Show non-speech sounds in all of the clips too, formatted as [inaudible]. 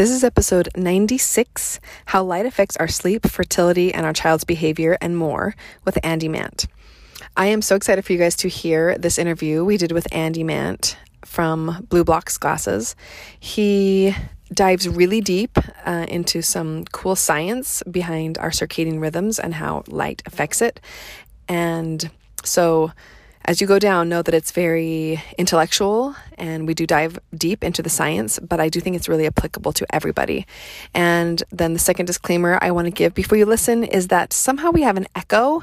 This is episode 96 How Light Affects Our Sleep, Fertility, and Our Child's Behavior, and More with Andy Mant. I am so excited for you guys to hear this interview we did with Andy Mant from BLUblox Glasses. He dives really deep uh, into some cool science behind our circadian rhythms and how light affects it. And so, as you go down, know that it's very intellectual and we do dive deep into the science, but I do think it's really applicable to everybody. And then the second disclaimer I want to give before you listen is that somehow we have an echo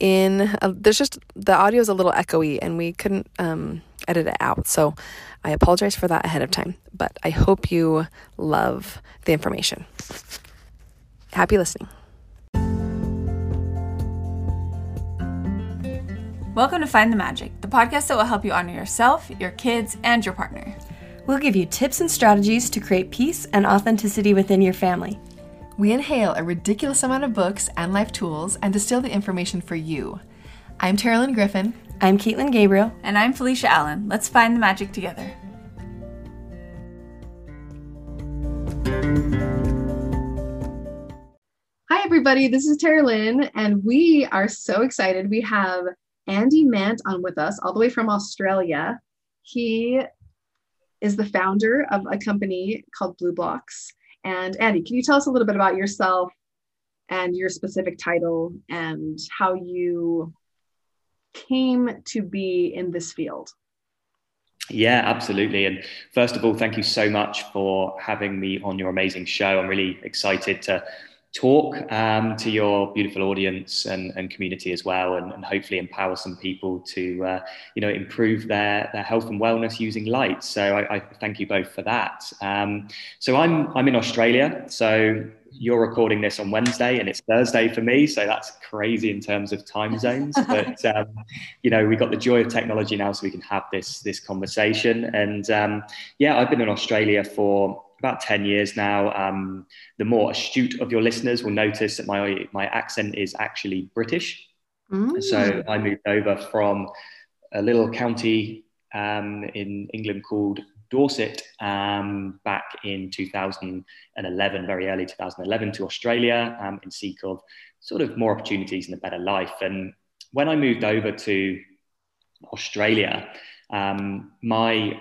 in, uh, there's just, the audio is a little echoey and we couldn't um, edit it out. So I apologize for that ahead of time, but I hope you love the information. Happy listening. Welcome to Find the Magic, the podcast that will help you honor yourself, your kids, and your partner. We'll give you tips and strategies to create peace and authenticity within your family. We inhale a ridiculous amount of books and life tools and distill the information for you. I'm Terilyn Griffin. I'm Caitlin Gabriel. And I'm Felicia Allen. Let's find the magic together. Hi, everybody. This is Terilyn, and we are so excited. We have Andy Mant on with us, all the way from Australia. He is the founder of a company called BLUblox. And Andy, can you tell us a little bit about yourself and your specific title and how you came to be in this field? Yeah, absolutely. And first of all, thank you so much for having me on your amazing show. I'm really excited to talk um, to your beautiful audience and, and community as well, and, and, hopefully empower some people to, uh, you know, improve their, their health and wellness using light. So I, I thank you both for that. Um, so I'm I'm in Australia. So you're recording this on Wednesday and it's Thursday for me, so that's crazy in terms of time zones. [laughs] But um, you know, we got the joy of technology now, so we can have this this conversation. And um, yeah, I've been in Australia for about 10 years now. Um, the more astute of your listeners will notice that my, my accent is actually British. Mm. So I moved over from a little county um, in England called Dorset um, back in 2011, very early 2011, to Australia um, in seek of sort of more opportunities and a better life. And when I moved over to Australia, um, my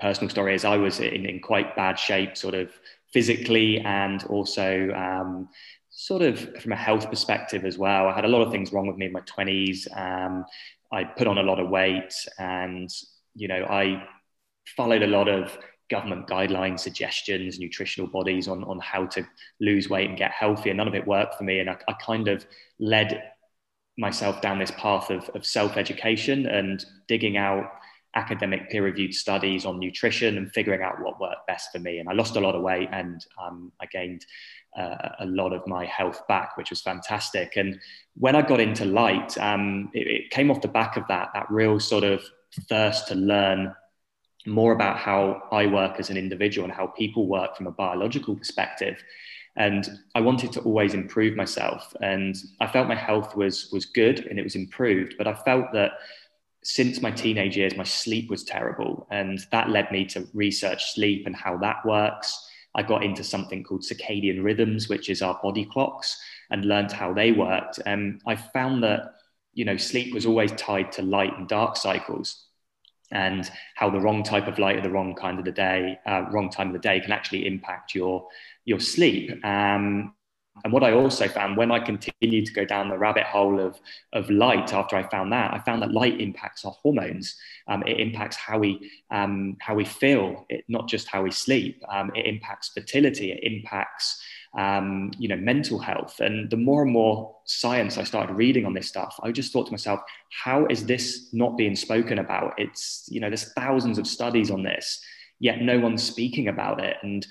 personal story is I was in, in quite bad shape, sort of physically and also um, sort of from a health perspective as well. I had a lot of things wrong with me in my 20s. Um, I put on a lot of weight and, you know, I followed a lot of government guidelines, suggestions, nutritional bodies on, on how to lose weight and get healthy. And none of it worked for me. And I, I kind of led myself down this path of, of self education and digging out academic peer reviewed studies on nutrition and figuring out what worked best for me. And I lost a lot of weight and um, I gained uh, a lot of my health back, which was fantastic. And when I got into light, um, it, it, came off the back of that, that real sort of thirst to learn more about how I work as an individual and how people work from a biological perspective. And I wanted to always improve myself. And I felt my health was, was good and it was improved, but I felt that since my teenage years, my sleep was terrible. And that led me to research sleep and how that works. I got into something called circadian rhythms, which is our body clocks, and learned how they worked. And I found that, you know, sleep was always tied to light and dark cycles and how the wrong type of light at the wrong kind of the day, uh, wrong time of the day can actually impact your, your sleep. Um, and what I also found when I continued to go down the rabbit hole of, of light after I found that, I found that light impacts our hormones. Um, it impacts how we, um, how we feel, it, not just how we sleep. Um, it impacts fertility, it impacts um, you know, mental health. And the more and more science I started reading on this stuff, I just thought to myself, how is this not being spoken about? It's, you know, there's thousands of studies on this, yet no one's speaking about it. And,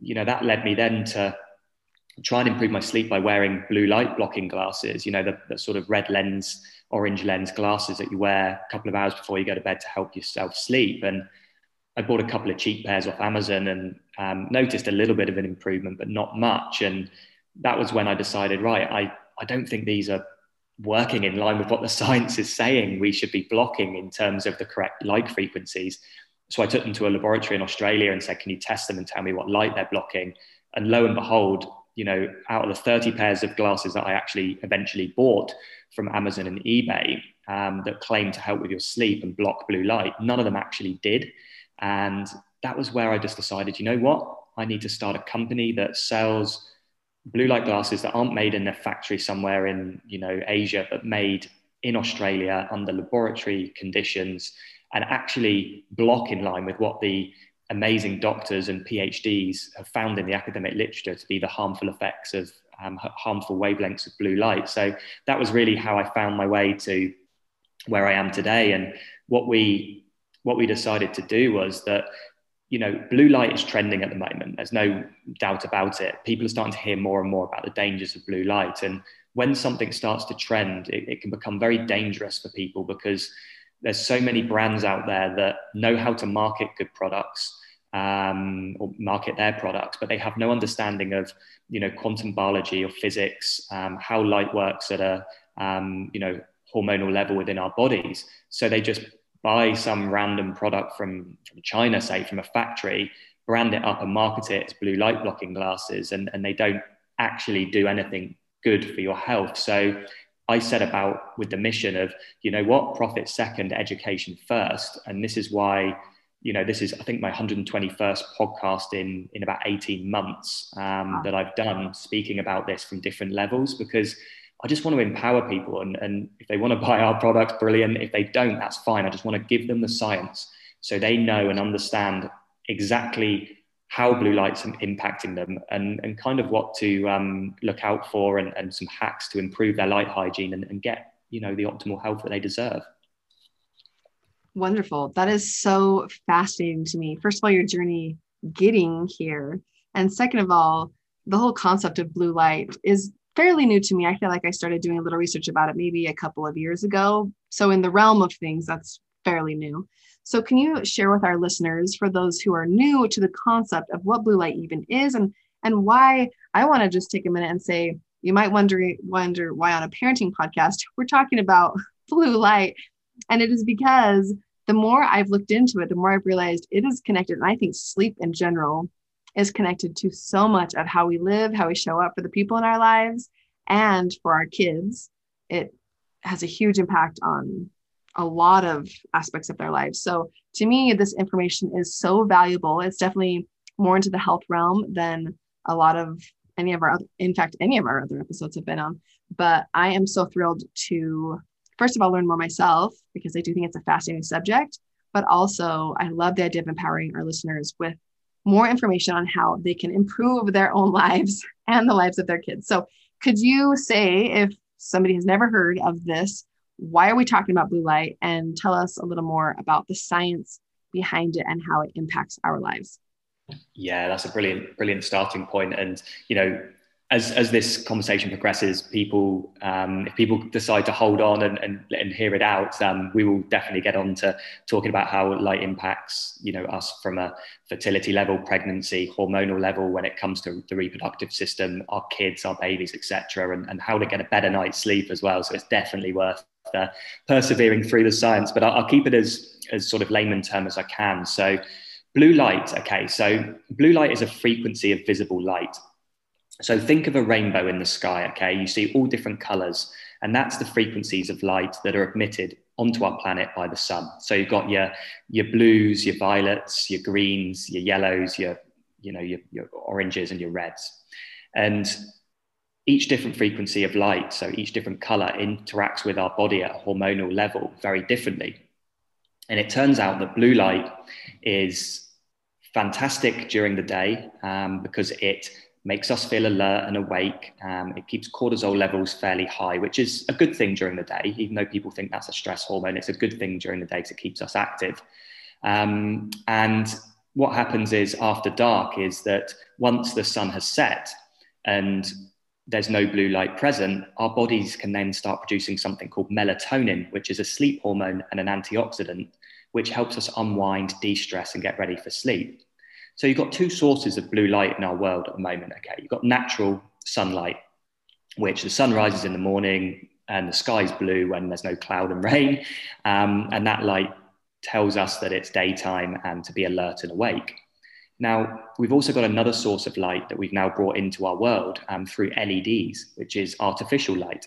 you know, that led me then to try and improve my sleep by wearing blue light blocking glasses, you know, the, the, sort of red lens, orange lens glasses that you wear a couple of hours before you go to bed to help yourself sleep. And I bought a couple of cheap pairs off Amazon and um, noticed a little bit of an improvement, but not much. And that was when I decided, right, I, I don't think these are working in line with what the [laughs] science is saying we should be blocking in terms of the correct light frequencies. so I took them to a laboratory in Australia and said, "Can you test them and tell me what light they're blocking?" And lo and behold, you know, out of the 30 pairs of glasses that I actually eventually bought from Amazon and eBay um, that claim to help with your sleep and block blue light, none of them actually did. And that was where I just decided, you know what? I need to start a company that sells blue light glasses that aren't made in a factory somewhere in, you know, Asia, but made in Australia under laboratory conditions and actually block in line with what the amazing doctors and PhDs have found in the academic literature to be the harmful effects of um, harmful wavelengths of blue light. So that was really how I found my way to where I am today. And what we what we decided to do was that you know blue light is trending at the moment. There's no doubt about it. People are starting to hear more and more about the dangers of blue light. And when something starts to trend, it, it can become very dangerous for people because there's so many brands out there that know how to market good products um, or market their products, but they have no understanding of you know quantum biology or physics, um, how light works at a um, you know hormonal level within our bodies. So they just buy some random product from, from China, say from a factory, brand it up and market it as blue light blocking glasses, and, and they don't actually do anything good for your health. So I set about with the mission of, you know what, profit second, education first. And this is why, you know, this is, I think, my 121st podcast in, in about 18 months um, that I've done speaking about this from different levels because I just want to empower people. And, and if they want to buy our products, brilliant. If they don't, that's fine. I just want to give them the science so they know and understand exactly how blue light's impacting them and, and kind of what to um, look out for and, and some hacks to improve their light hygiene and, and get you know the optimal health that they deserve wonderful. That is so fascinating to me. First of all your journey getting here and second of all the whole concept of blue light is fairly new to me. I feel like i started doing a little research about it maybe a couple of years ago. So in the realm of things that's fairly new. So, can you share with our listeners, for those who are new to the concept of what blue light even is and, and why? I want to just take a minute and say, you might wonder, wonder why on a parenting podcast we're talking about [laughs] blue light. And it is because the more I've looked into it, the more I've realized it is connected. And I think sleep in general is connected to so much of how we live, how we show up for the people in our lives, and for our kids. It has a huge impact on a lot of aspects of their lives. So to me, this information is so valuable. It's definitely more into the health realm than a lot of any of our other, in fact, any of our other episodes have been on. But I am so thrilled to, first of all, learn more myself because I do think it's a fascinating subject. But also, I love the idea of empowering our listeners with more information on how they can improve their own [laughs] lives and the lives of their kids. So, could you say if somebody has never heard of this, why are we talking about blue light and tell us a little more about the science behind it and how it impacts our lives yeah that's a brilliant brilliant starting point and you know as as this conversation progresses, people um, if people decide to hold on and, and, and hear it out, um, we will definitely get on to talking about how light impacts you know us from a fertility level, pregnancy, hormonal level when it comes to the reproductive system, our kids, our babies, etc., and, and how to get a better night's sleep as well. So it's definitely worth uh, persevering through the science, but I'll, I'll keep it as as sort of layman term as I can. So blue light, okay, so blue light is a frequency of visible light. So think of a rainbow in the sky, okay? You see all different colors, and that's the frequencies of light that are emitted onto our planet by the sun. So you've got your your blues, your violets, your greens, your yellows, your you know your, your oranges and your reds, and each different frequency of light, so each different color interacts with our body at a hormonal level very differently. And it turns out that blue light is fantastic during the day um, because it makes us feel alert and awake. Um, it keeps cortisol levels fairly high, which is a good thing during the day, even though people think that's a stress hormone. It's a good thing during the day because it keeps us active. Um, and what happens is after dark is that once the sun has set and there's no blue light present, our bodies can then start producing something called melatonin, which is a sleep hormone and an antioxidant, which helps us unwind, de stress, and get ready for sleep. So you've got two sources of blue light in our world at the moment. Okay, you've got natural sunlight, which the sun rises in the morning and the sky's blue when there's no cloud and [laughs] rain, um, and that light tells us that it's daytime and to be alert and awake. Now, we've also got another source of light that we've now brought into our world um, through LEDs, which is artificial light.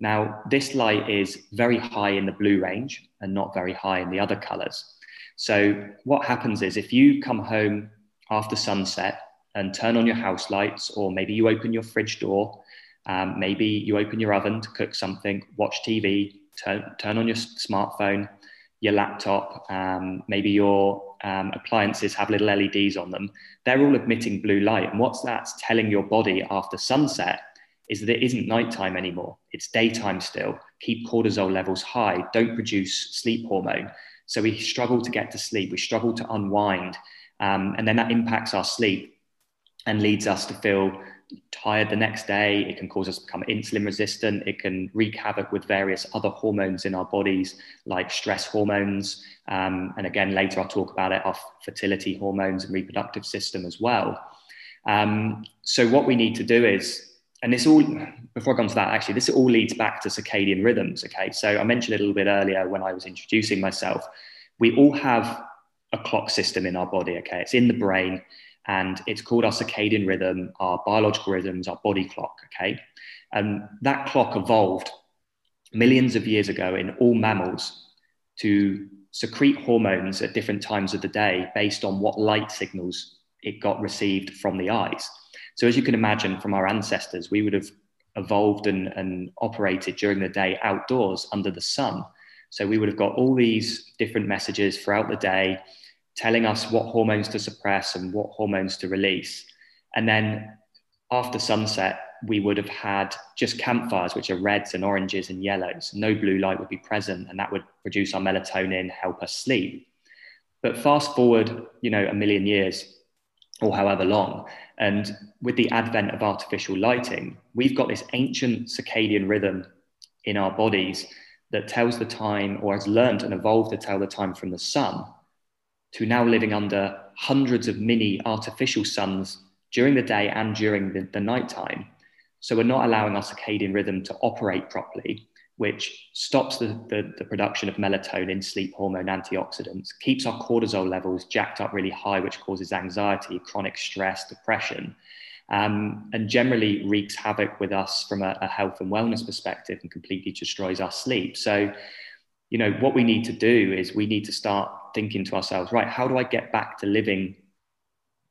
Now, this light is very high in the blue range and not very high in the other colors. So, what happens is if you come home after sunset and turn on your house lights, or maybe you open your fridge door, um, maybe you open your oven to cook something, watch TV, turn, turn on your smartphone, your laptop, um, maybe your um, appliances have little LEDs on them, they're all emitting blue light. And what's that's telling your body after sunset is that it isn't nighttime anymore. It's daytime still. Keep cortisol levels high. Don't produce sleep hormone. So we struggle to get to sleep. We struggle to unwind. Um, and then that impacts our sleep and leads us to feel tired the next day. It can cause us to become insulin resistant. It can wreak havoc with various other hormones in our bodies, like stress hormones. Um, and again, later I'll talk about it, our fertility hormones and reproductive system as well. Um, so, what we need to do is, and this all, before I come to that, actually, this all leads back to circadian rhythms. Okay. So, I mentioned a little bit earlier when I was introducing myself, we all have a clock system in our body. Okay. It's in the brain and it's called our circadian rhythm, our biological rhythms, our body clock. Okay, and that clock evolved millions of years ago in all mammals to secrete hormones at different times of the day based on what light signals it got received from the eyes. So, as you can imagine from our ancestors, we would have evolved and, and operated during the day outdoors under the sun. So, we would have got all these different messages throughout the day telling us what hormones to suppress and what hormones to release. And then after sunset, we would have had just campfires, which are reds and oranges and yellows. No blue light would be present, and that would produce our melatonin, help us sleep. But fast forward, you know, a million years or however long, and with the advent of artificial lighting, we've got this ancient circadian rhythm in our bodies that tells the time or has learned and evolved to tell the time from the sun to now living under hundreds of mini artificial suns during the day and during the, the nighttime. So we're not allowing our circadian rhythm to operate properly, which stops the, the, the, production of melatonin, sleep hormone, antioxidants, keeps our cortisol levels jacked up really high, which causes anxiety, chronic stress, depression, um, and generally wreaks havoc with us from a, a health and wellness perspective and completely destroys our sleep. So you know, what we need to do is we need to start thinking to ourselves, right, how do I get back to living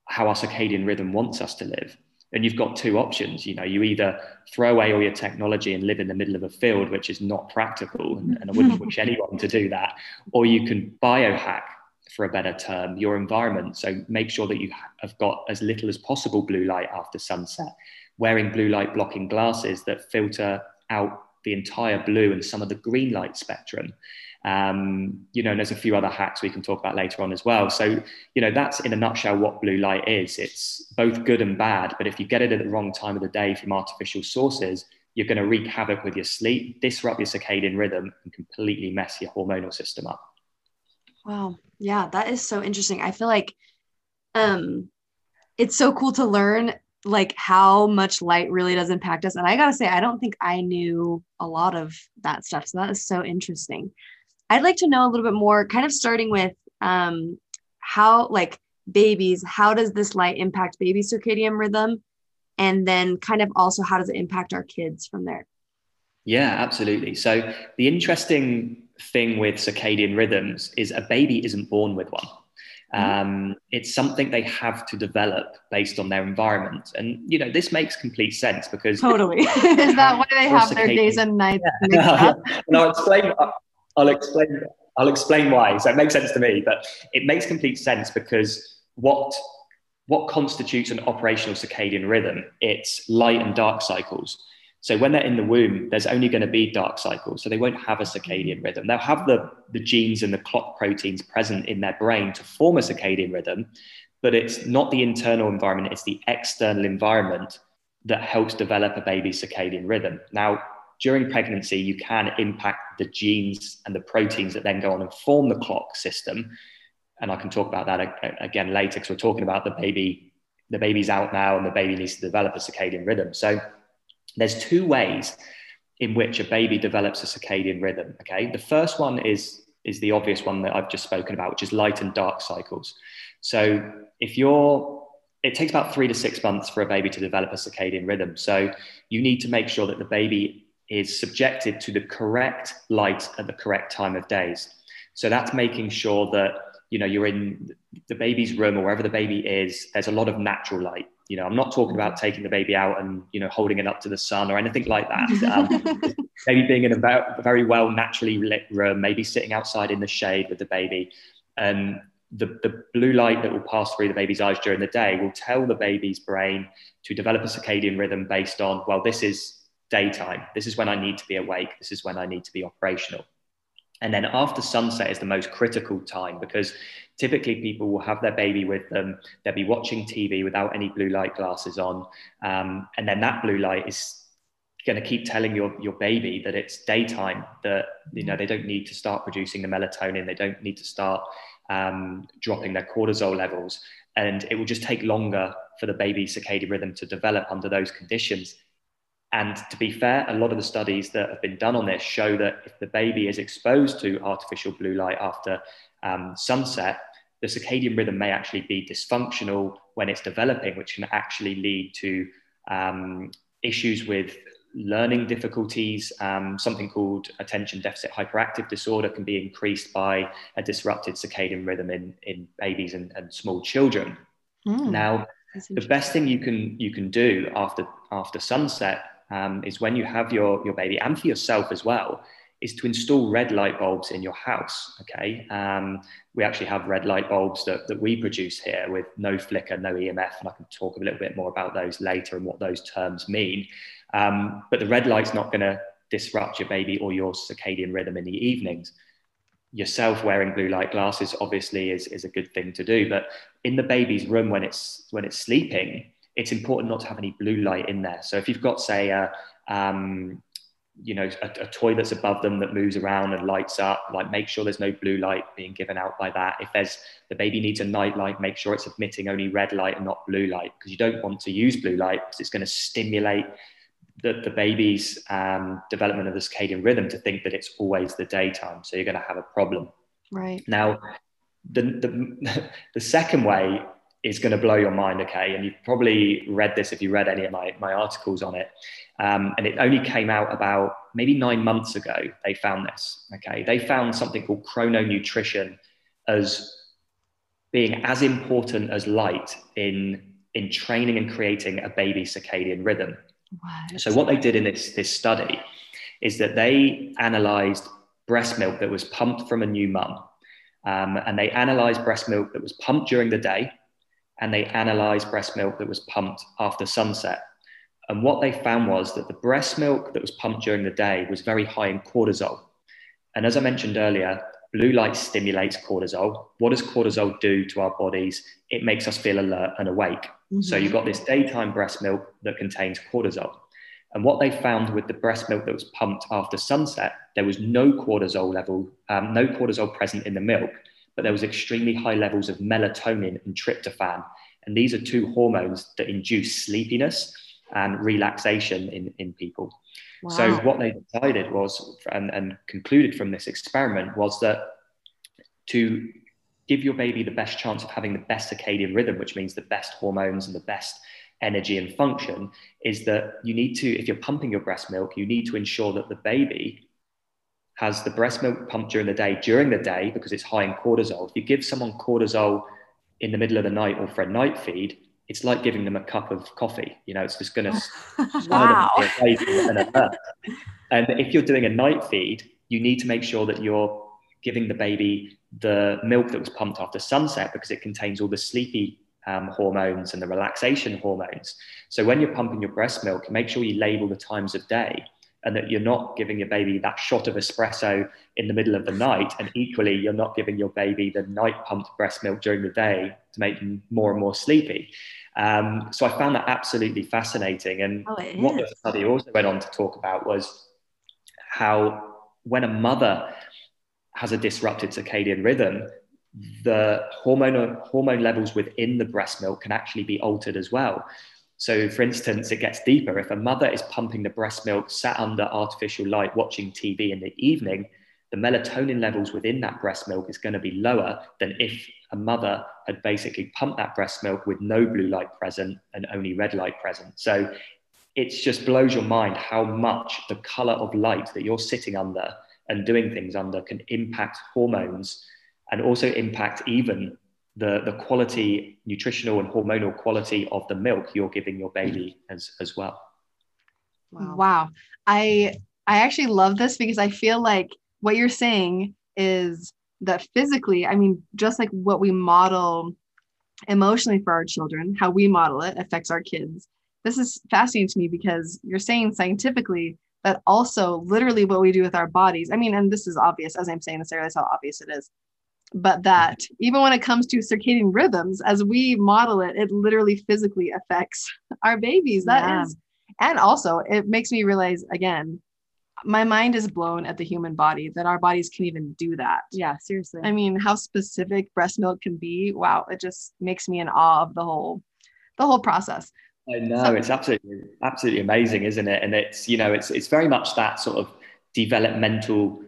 how our circadian rhythm wants us to live? And you've got two options. You know, you either throw away all your technology and live in the middle of a field, which is not practical, and, and I wouldn't [laughs] wish anyone to do that, or you can biohack for a better term, your environment. So make sure that you have got as little as possible blue light after sunset, wearing blue light blocking glasses that filter out the entire blue and some of the green light spectrum. Um, you know, and there's a few other hacks we can talk about later on as well. So, you know, that's in a nutshell what blue light is. It's both good and bad, but if you get it at the wrong time of the day from artificial sources, you're going to wreak havoc with your sleep, disrupt your circadian rhythm, and completely mess your hormonal system up. Wow. Yeah, that is so interesting. I feel like um it's so cool to learn like how much light really does impact us. And I gotta say, I don't think I knew a lot of that stuff. So that is so interesting. I'd like to know a little bit more, kind of starting with um, how, like babies, how does this light impact baby circadian rhythm? And then, kind of also, how does it impact our kids from there? Yeah, absolutely. So, the interesting thing with circadian rhythms is a baby isn't born with one. Mm-hmm. Um, it's something they have to develop based on their environment. And, you know, this makes complete sense because. Totally. [laughs] [laughs] Is that why they have their days and nights? Yeah. [laughs] and I'll explain, I'll explain, I'll explain why. So it makes sense to me, but it makes complete sense because what, what constitutes an operational circadian rhythm? It's light and dark cycles. So when they're in the womb, there's only going to be dark cycles. So they won't have a circadian rhythm. They'll have the, the genes and the clock proteins present in their brain to form a circadian rhythm, but it's not the internal environment, it's the external environment that helps develop a baby's circadian rhythm. Now, during pregnancy, you can impact the genes and the proteins that then go on and form the clock system. And I can talk about that again later because we're talking about the baby, the baby's out now and the baby needs to develop a circadian rhythm. So there's two ways in which a baby develops a circadian rhythm. Okay, the first one is is the obvious one that I've just spoken about, which is light and dark cycles. So if you're it takes about three to six months for a baby to develop a circadian rhythm. So you need to make sure that the baby is subjected to the correct light at the correct time of days. So that's making sure that you know you're in the baby's room or wherever the baby is. There's a lot of natural light. You know, I'm not talking about taking the baby out and you know holding it up to the sun or anything like that. Um, [laughs] maybe being in a very well naturally lit room, maybe sitting outside in the shade with the baby. And the, the blue light that will pass through the baby's eyes during the day will tell the baby's brain to develop a circadian rhythm based on, well, this is daytime. This is when I need to be awake. This is when I need to be operational. And then after sunset is the most critical time because typically people will have their baby with them. They'll be watching TV without any blue light glasses on. Um, and then that blue light is going to keep telling your, your baby that it's daytime, that, you know, they don't need to start producing the melatonin. They don't need to start um, dropping their cortisol levels. And it will just take longer for the baby's circadian rhythm to develop under those conditions. And to be fair, a lot of the studies that have been done on this show that if the baby is exposed to artificial blue light after um, sunset, the circadian rhythm may actually be dysfunctional when it's developing, which can actually lead to um, issues with learning difficulties, um, something called attention deficit hyperactive disorder can be increased by a disrupted circadian rhythm in, in babies and, and small children. Mm, now, the best thing you can you can do after after sunset um, is when you have your your baby and for yourself as well is to install red light bulbs in your house. Okay, um, we actually have red light bulbs that, that we produce here with no flicker, no EMF, and I can talk a little bit more about those later and what those terms mean. Um, but the red light's not going to disrupt your baby or your circadian rhythm in the evenings. Yourself wearing blue light glasses obviously is, is a good thing to do, but in the baby's room when it's when it's sleeping, it's important not to have any blue light in there. So if you've got, say, a, um, you know, a, a, toy that's above them that moves around and lights up, like make sure there's no blue light being given out by that. If there's the baby needs a night light, make sure it's emitting only red light and not blue light because you don't want to use blue light because it's going to stimulate the, the baby's um, development of the circadian rhythm to think that it's always the daytime. So you're going to have a problem. Right. Now, the, the, [laughs] the second way is going to blow your mind, okay? And you've probably read this if you read any of my, my articles on it. Um, and it only came out about maybe nine months ago, they found this, okay? They found something called chrononutrition as being as important as light in, in training and creating a baby circadian rhythm. What? So what they did in this, this study is that they analyzed breast milk that was pumped from a new mum. Um, and they analyzed breast milk that was pumped during the day and they analyzed breast milk that was pumped after sunset. And what they found was that the breast milk that was pumped during the day was very high in cortisol. And as I mentioned earlier, blue light stimulates cortisol. What does cortisol do to our bodies? It makes us feel alert and awake. Mm-hmm. So you've got this daytime breast milk that contains cortisol. And what they found with the breast milk that was pumped after sunset, there was no cortisol level, um, no cortisol present in the milk, but there was extremely high levels of melatonin and tryptophan. And these are two hormones that induce sleepiness and relaxation in, in people. Wow. So what they decided was, and, and concluded from this experiment was that to give your baby the best chance of having the best circadian rhythm, which means the best hormones and the best energy and function, is that you need to, if you're pumping your breast milk, you need to ensure that the baby has the breast milk pumped during the day, during the day, because it's high in cortisol. If you give someone cortisol in the middle of the night or for a night feed, it's like giving them a cup of coffee. You know, it's just going [laughs] to wow. and if you're doing a night feed, you need to make sure that you're giving the baby the milk that was pumped after sunset because it contains all the sleepy um, hormones and the relaxation hormones. So when you're pumping your breast milk, make sure you label the times of day and that you're not giving your baby that shot of espresso in the middle of the night. And equally, you're not giving your baby the night pumped breast milk during the day to make them more and more sleepy. Um, so I found that absolutely fascinating. And oh, what the study also went on to talk about was how when a mother has a disrupted circadian rhythm, the hormone, hormone levels within the breast milk can actually be altered as well. So, for instance, it gets deeper. If a mother is pumping the breast milk, sat under artificial light, watching TV in the evening, the melatonin levels within that breast milk is going to be lower than if a mother had basically pumped that breast milk with no blue light present and only red light present. So it just blows your mind how much the color of light that you're sitting under and doing things under can impact hormones and also impact even the, the quality, nutritional and hormonal quality of the milk you're giving your baby as, as well. Wow. wow. I I actually love this because I feel like what you're saying is that physically, I mean, just like what we model emotionally for our children, how we model it affects our kids. This is fascinating to me because you're saying scientifically that also literally what we do with our bodies. I mean, and this is obvious as I'm saying this, I realize how obvious it is. But that even when it comes to circadian rhythms, as we model it, it literally physically affects our babies. That yeah. is, and also it makes me realize again my mind is blown at the human body that our bodies can even do that. Yeah, seriously. I mean, how specific breast milk can be. Wow, it just makes me in awe of the whole the whole process. I know so, it's absolutely absolutely amazing, isn't it? And it's you know it's it's very much that sort of developmental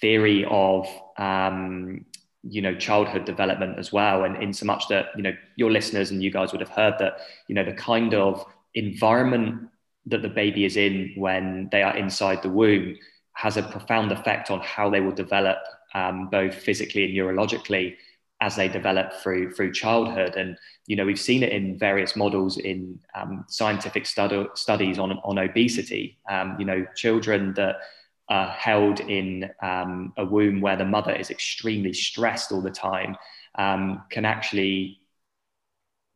theory of um, you know childhood development as well, and in so much that you know your listeners and you guys would have heard that you know the kind of environment that the baby is in when they are inside the womb has a profound effect on how they will develop um, both physically and neurologically as they develop through through childhood. And you know we've seen it in various models in um, scientific stud- studies on on obesity. Um, you know children that are held in um, a womb where the mother is extremely stressed all the time um, can actually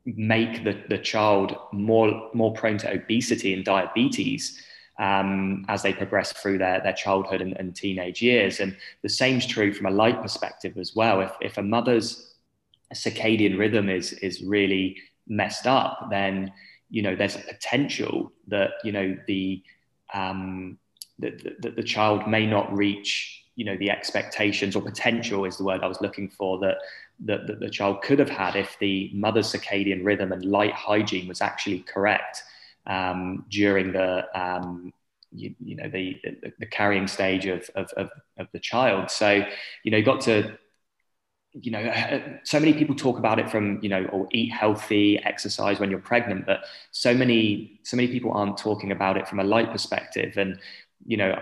make the, the child more, more prone to obesity and diabetes um, as they progress through their, their childhood and, and, teenage years. And the same's true from a light perspective as well. If, if a mother's circadian rhythm is, is really messed up, then, you know, there's a potential that, you know, the, um, that the, the child may not reach, you know, the expectations or potential is the word I was looking for that that, that the child could have had if the mother's circadian rhythm and light hygiene was actually correct um, during the um, you, you, know the, the, the carrying stage of, of, of, of, the child. So you know you got to you know so many people talk about it from you know or eat healthy exercise when you're pregnant but so many so many people aren't talking about it from a light perspective and you know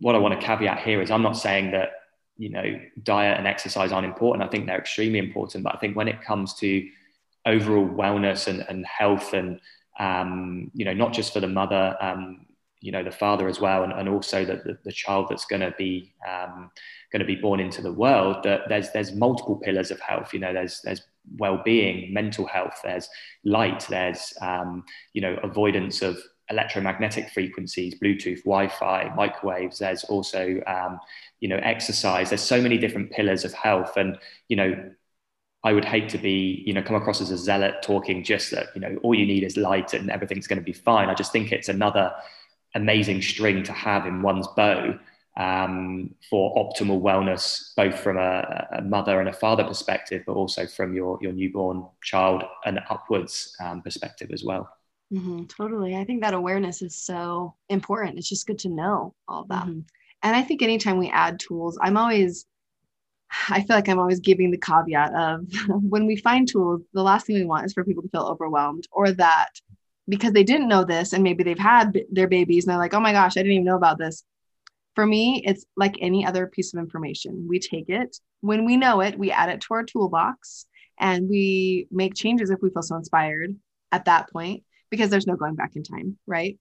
what i want to caveat here is i'm not saying that you know diet and exercise aren't important. I think they're extremely important but i think when it comes to overall wellness and, and health and um, you know not just for the mother um, you know the father as well and, and also the, the, the child that's going to be um, going to be born into the world that there's there's multiple pillars of health. You know there's there's well-being mental health there's light there's um, you know avoidance of electromagnetic frequencies, Bluetooth, Wi-Fi, microwaves. There's also, um, you know, exercise. There's so many different pillars of health, and you know, I would hate to be, you know, come across as a zealot talking just that, you know, all you need is light and everything's going to be fine. I just think it's another amazing string to have in one's bow um, for optimal wellness, both from a, a, mother and a father perspective, but also from your your newborn child and upwards um, perspective as well. Mm-hmm, totally. I think that awareness is so important. It's just good to know all that. Mm-hmm. And I think anytime we add tools, I'm always, I feel like I'm always giving the caveat of [laughs] when we find tools, the last thing we want is for people to feel overwhelmed or that because they didn't know this and maybe they've had their babies and they're like, oh my gosh, I didn't even know about this. For me, it's like any other piece of information. We take it when we know it, we add it to our toolbox and we make changes if we feel so inspired at that point because there's no going back in time, right?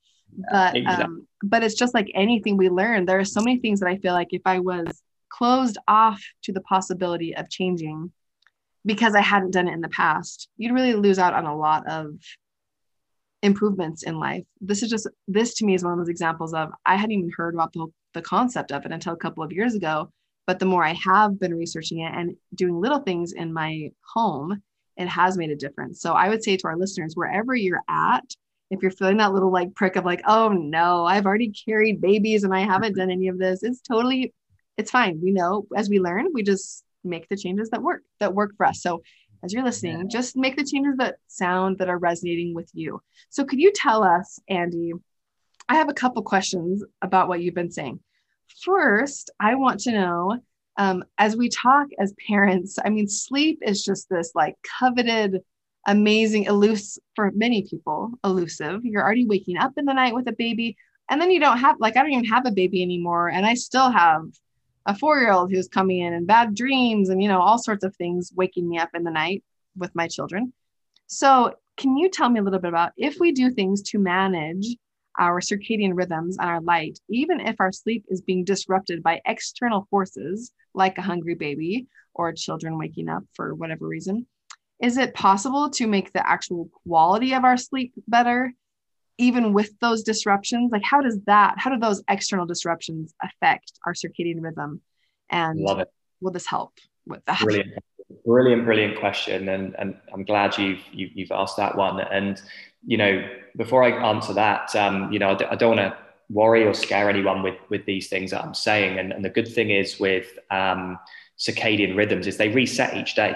But exactly. um, but it's just like anything we learn. There are so many things that I feel like if I was closed off to the possibility of changing because I hadn't done it in the past, you'd really lose out on a lot of improvements in life. This is just this to me is one of those examples of I hadn't even heard about the, the concept of it until a couple of years ago. But the more I have been researching it and doing little things in my home, it has made a difference. So I would say to our listeners, wherever you're at, if you're feeling that little like prick of like, oh no, I've already carried babies and I haven't done any of this, it's totally, it's fine. We know as we learn, we just make the changes that work, that work for us. So as you're listening, just make the changes that sound that are resonating with you. So could you tell us, Andy? I have a couple questions about what you've been saying. first, I want to know um, as we talk as parents, I mean, sleep is just this like coveted, amazing, elusive for many people, elusive. You're already waking up in the night with a baby, and then you don't have, like, I don't even have a baby anymore. And I still have a four year old who's coming in and bad dreams and, you know, all sorts of things waking me up in the night with my children. So, can you tell me a little bit about if we do things to manage our circadian rhythms and our light, even if our sleep is being disrupted by external forces like a hungry baby or children waking up for whatever reason? Is it possible to make the actual quality of our sleep better, even with those disruptions? Like, how does that, how do those external disruptions affect our circadian rhythm? And Love it. will this help with that? Brilliant brilliant, brilliant question, and and I'm glad you've you, have you have asked that one. And you know, before I answer that, um, you know, I d- I don't want to worry or scare anyone with with these things that I'm saying. And, and the good thing is with um, circadian rhythms is they reset each day,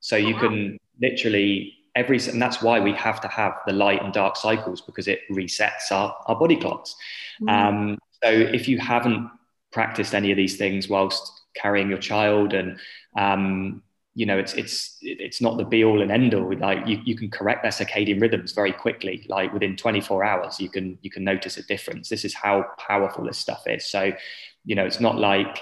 so you can literally every and that's why we have to have the light and dark cycles because it resets our, our body clocks. Mm. Um, so if you haven't practiced any of these things whilst carrying your child and um, you know, it's it's it's not the be all and end all. Like you, you can correct their circadian rhythms very quickly. Like within 24 hours, you can you can notice a difference. This is how powerful this stuff is. So, you know, it's not like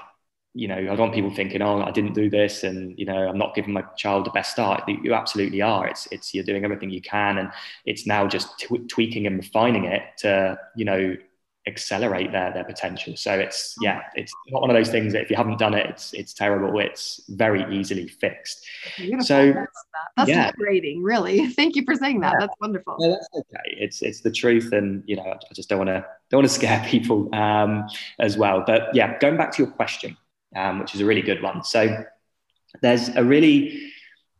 you know, I want people thinking, oh, I didn't do this, and you know, I'm not giving my child the best start. You absolutely are. It's it's you're doing everything you can, and it's now just t- tweaking and refining it to you know accelerate their their potential. So it's yeah, it's not one of those things that if you haven't done it, it's it's terrible. It's very easily fixed. Beautiful. So that's, that's yeah. liberating, really. [laughs] Thank you for saying that. Yeah. That's wonderful. No, that's okay. It's it's the truth, and you know, I just don't want to don't want to scare [laughs] people um, as well. But yeah, going back to your question, um, which is a really good one. So there's a really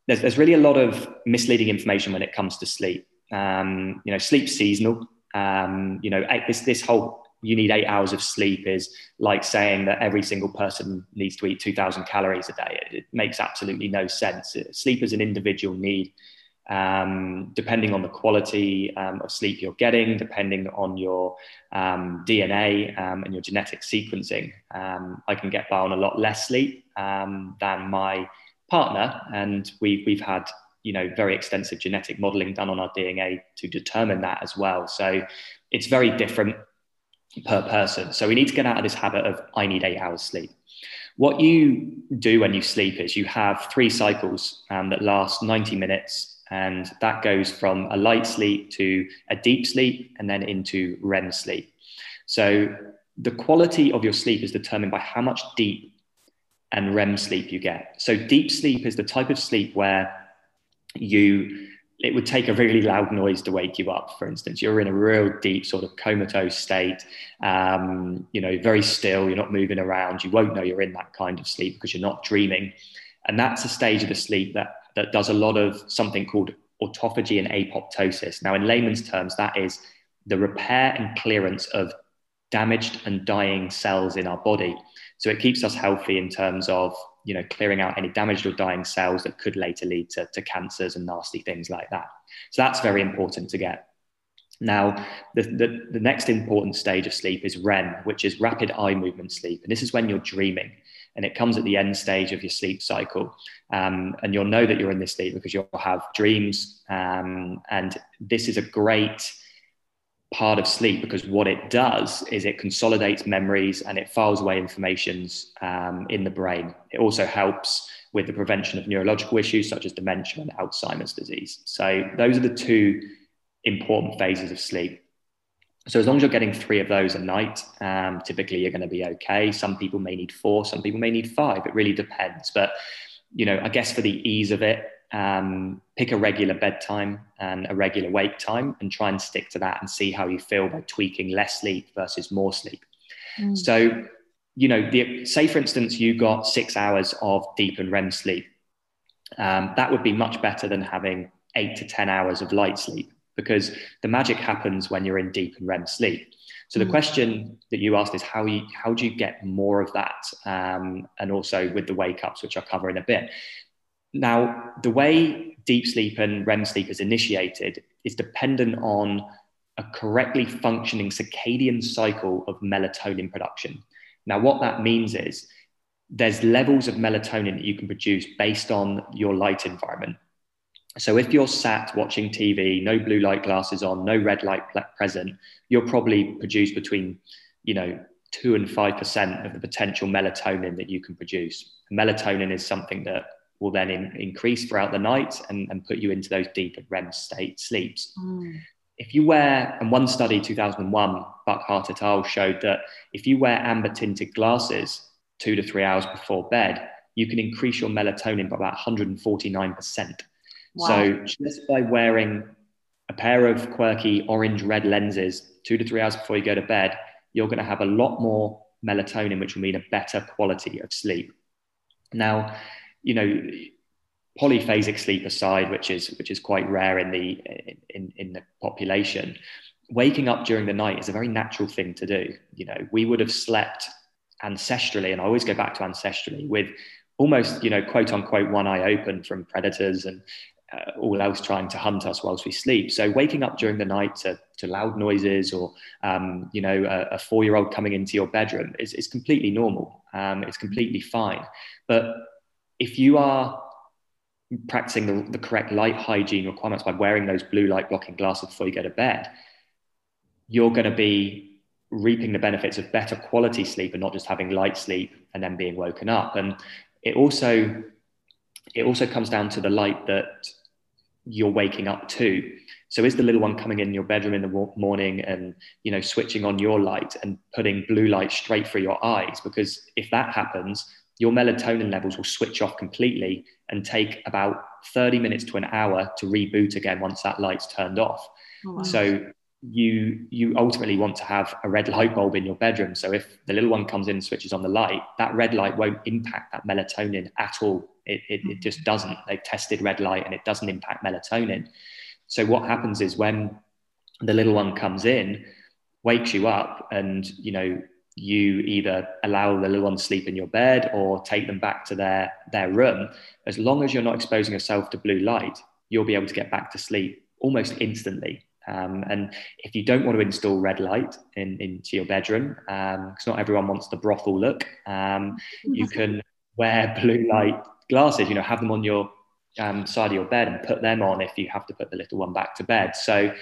there's, there's really a lot of misleading information when it comes to sleep. Um, you know, sleep seasonal um, you know, this this whole you need eight hours of sleep is like saying that every single person needs to eat 2,000 calories a day. It, it makes absolutely no sense. Sleep is an individual need. Um, depending on the quality um, of sleep you're getting, depending on your um, DNA um, and your genetic sequencing, um, I can get by on a lot less sleep um, than my partner. And we, we've had you know very extensive genetic modeling done on our DNA to determine that as well. So it's very different per person. So we need to get out of this habit of I need eight hours sleep. What you do when you sleep is you have three cycles um, that last 90 minutes, and that goes from a light sleep to a deep sleep and then into REM sleep. So the quality of your sleep is determined by how much deep and REM sleep you get. So deep sleep is the type of sleep where you it would take a really loud noise to wake you up for instance. You're in a real deep sort of comatose state. Um, you know very still you're not moving around. You won't know you're in that kind of sleep because you're not dreaming. And that's a stage of the sleep that that does a lot of something called autophagy and apoptosis. Now in layman's terms that is the repair and clearance of damaged and dying cells in our body. So it keeps us healthy in terms of you know, clearing out any damaged or dying cells that could later lead to, to cancers and nasty things like that. So that's very important to get. Now, the, the, the, next important stage of sleep is REM, which is rapid eye movement sleep. And this is when you're dreaming. And it comes at the end stage of your sleep cycle. Um, and you'll know that you're in this state because you'll have dreams. Um, and this is a great part of sleep because what it does is it consolidates memories and it files away informations um, in the brain. It also helps with the prevention of neurological issues such as dementia and Alzheimer's disease. So those are the two important phases of sleep. So as long as you're getting three of those a night, um, typically you're going to be okay. Some people may need four, some people may need five. It really depends. But you know, I guess for the ease of it, um, pick a regular bedtime and a regular wake time and try and stick to that and see how you feel by tweaking less sleep versus more sleep. Mm. So, you know, the, say for instance, you got six hours of deep and REM sleep. Um, that would be much better than having eight to 10 hours of light sleep because the magic happens when you're in deep and REM sleep. So the mm. question that you asked is how you how do you get more of that, um, and also with the wake ups, which I'll cover in a bit. Now, the way deep sleep and REM sleep is initiated is dependent on a correctly functioning circadian cycle of melatonin production. Now, what that means is there's levels of melatonin that you can produce based on your light environment. So if you're sat watching TV, no blue light glasses on, no red light present, you'll probably produce between, you know, two and five percent of the potential melatonin that you can produce. Melatonin is something that will then in, increase throughout the night and, and put you into those deeper REM state sleeps. Mm. If you wear, and one study, 2001, Burkhart et al. showed that if you wear amber tinted glasses two to three hours before bed, you can increase your melatonin by about 149%. Wow. So just by wearing a pair of quirky orange red lenses two to three hours before you go to bed, you're going to have a lot more melatonin, which will mean a better quality of sleep. Now, you know, polyphasic sleep aside, which is which is quite rare in the in, in the population, waking up during the night is a very natural thing to do. You know, we would have slept ancestrally, and I always go back to ancestrally with almost, you know, quote unquote, one eye open from predators and uh, all else trying to hunt us whilst we sleep. So waking up during the night to, to loud noises or, um, you know, a, a four-year-old coming into your bedroom is, is completely normal. Um, it's completely fine. But if you are practicing the, the correct light hygiene requirements by wearing those blue light blocking glasses before you go to bed, you're going to be reaping the benefits of better quality sleep and not just having light sleep and then being woken up. And it also it also comes down to the light that you're waking up to. So is the little one coming in your bedroom in the morning and you know switching on your light and putting blue light straight through your eyes? Because if that happens, your melatonin levels will switch off completely and take about 30 minutes to an hour to reboot again once that light's turned off. Oh, wow. So you you ultimately want to have a red light bulb in your bedroom. So if the little one comes in and switches on the light, that red light won't impact that melatonin at all. It, it, it just mm-hmm. doesn't. They've tested red light and it doesn't impact melatonin. So what happens is when the little one comes in, wakes you up, and you know you either allow the little one to sleep in your bed or take them back to their their room. As long as you're not exposing yourself to blue light, you'll be able to get back to sleep almost instantly. Um, and if you don't want to install red light in, into your bedroom, because um, not everyone wants the brothel look, um, you [laughs] can wear blue light glasses, you know, have them on your um, side of your bed and put them on if you have to put the little one back to bed. So,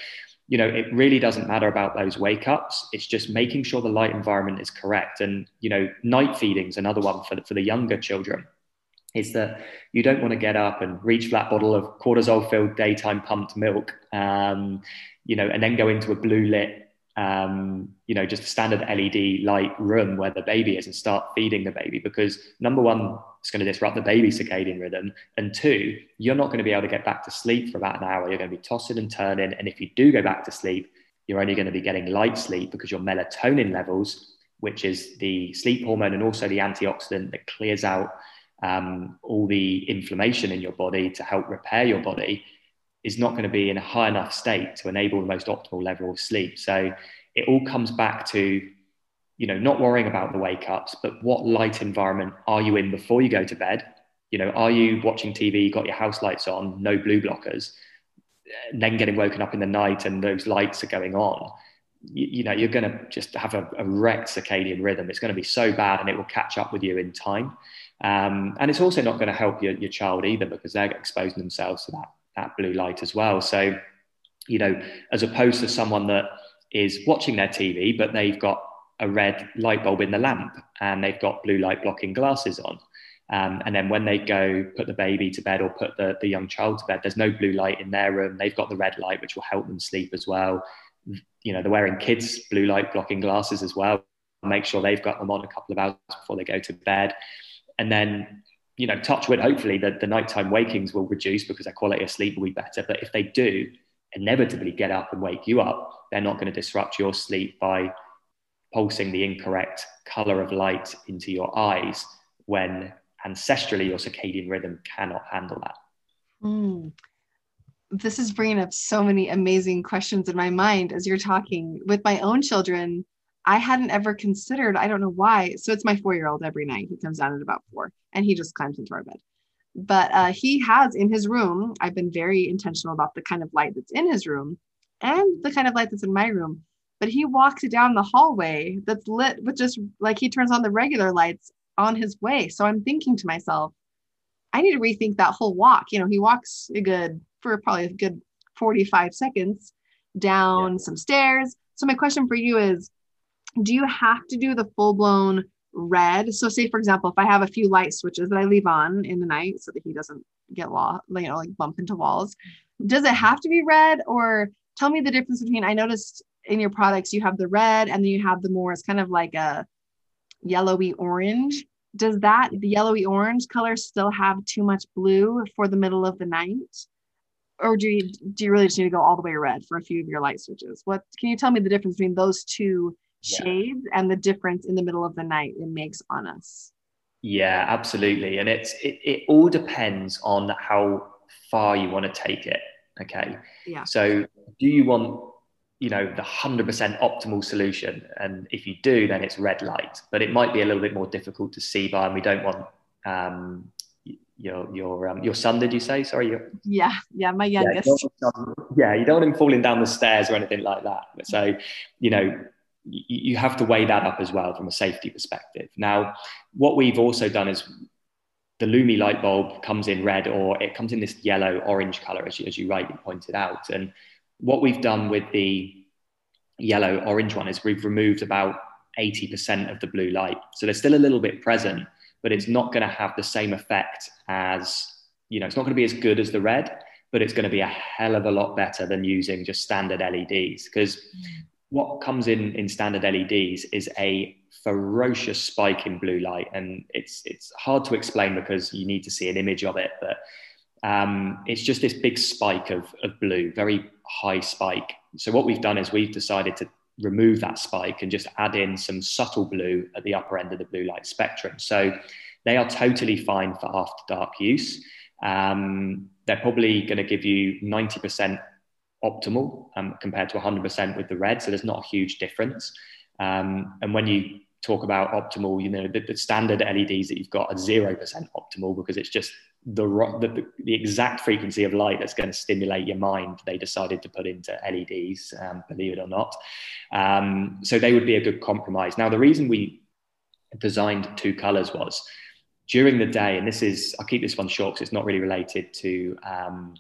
you know, it really doesn't matter about those wake ups. It's just making sure the light environment is correct. And, you know, night feeding is another one for the, for the younger children is that you don't want to get up and reach for that bottle of cortisol filled daytime pumped milk, um, you know, and then go into a blue lit, um, you know, just a standard LED light room where the baby is and start feeding the baby because number one, it's going to disrupt the baby's circadian rhythm. And two, you're not going to be able to get back to sleep for about an hour. You're going to be tossing and turning. And if you do go back to sleep, you're only going to be getting light sleep because your melatonin levels, which is the sleep hormone and also the antioxidant that clears out um, all the inflammation in your body to help repair your body is not going to be in a high enough state to enable the most optimal level of sleep. So it all comes back to, you know, not worrying about the wake ups, but what light environment are you in before you go to bed? You know, are you watching TV, got your house lights on, no blue blockers, then getting woken up in the night and those lights are going on? You, you know, you're going to just have a, a wrecked circadian rhythm. It's going to be so bad and it will catch up with you in time. Um, and it's also not going to help your, your child either because they're exposing themselves to that, that blue light as well. So, you know, as opposed to someone that is watching their TV, but they've got a red light bulb in the lamp and they've got blue light blocking glasses on. Um, and then when they go put the baby to bed or put the, the young child to bed, there's no blue light in their room. They've got the red light, which will help them sleep as well. You know, they're wearing kids' blue light blocking glasses as well. Make sure they've got them on a couple of hours before they go to bed and then you know touch wood hopefully the, the nighttime wakings will reduce because their quality of sleep will be better but if they do inevitably get up and wake you up they're not going to disrupt your sleep by pulsing the incorrect color of light into your eyes when ancestrally your circadian rhythm cannot handle that mm. this is bringing up so many amazing questions in my mind as you're talking with my own children I hadn't ever considered, I don't know why. So it's my four year old every night. He comes down at about four and he just climbs into our bed. But uh, he has in his room, I've been very intentional about the kind of light that's in his room and the kind of light that's in my room. But he walks down the hallway that's lit with just like he turns on the regular lights on his way. So I'm thinking to myself, I need to rethink that whole walk. You know, he walks a good for probably a good 45 seconds down yeah. some stairs. So my question for you is do you have to do the full blown red? So say for example, if I have a few light switches that I leave on in the night so that he doesn't get lost, you know, like bump into walls, does it have to be red or tell me the difference between I noticed in your products you have the red and then you have the more it's kind of like a yellowy orange. Does that the yellowy orange color still have too much blue for the middle of the night? Or do you do you really just need to go all the way red for a few of your light switches? What can you tell me the difference between those two yeah. shades and the difference in the middle of the night it makes on us? Yeah absolutely. And it's it, it all depends on how far you want to take it okay? Yeah. So do you want you know the 100% optimal solution. And if you do then it's red light. But it might be a little bit more difficult to see by and we don't want um, your your um, your son did you say? Sorry your, yeah yeah my youngest. yeah, yeah you don't want him falling down the stairs or anything like that. So you know you, you have to weigh that up as well from a safety perspective. Now what we've also done is the Lumi light bulb comes in red or it comes in this yellow orange color as you, as you rightly pointed out. And what we've done with the yellow orange one is we've removed about 80% of the blue light. So there's still a little bit present, but it's not going to have the same effect as, you know, it's not going to be as good as the red, but it's going to be a hell of a lot better than using just standard LEDs. Because what comes in in standard LEDs is a ferocious spike in blue light. And it's, it's hard to explain because you need to see an image of it. But um, it's just this big spike of, of blue, very high spike. So what we've done is we've decided to remove that spike and just add in some subtle blue at the upper end of the blue light spectrum. So they are totally fine for after dark use. Um, they're probably going to give you 90% optimal um, compared to 100% with the red. So there's not a huge difference. Um, and when you talk about optimal, you know, the, the, standard LEDs that you've got are 0% optimal because it's just the, the, the exact frequency of light that's going to stimulate your mind. They decided to put into LEDs, um, believe it or not. Um, so they would be a good compromise. Now, the reason we designed two colors was during the day, and this is, I'll keep this one short because it's not really related to um,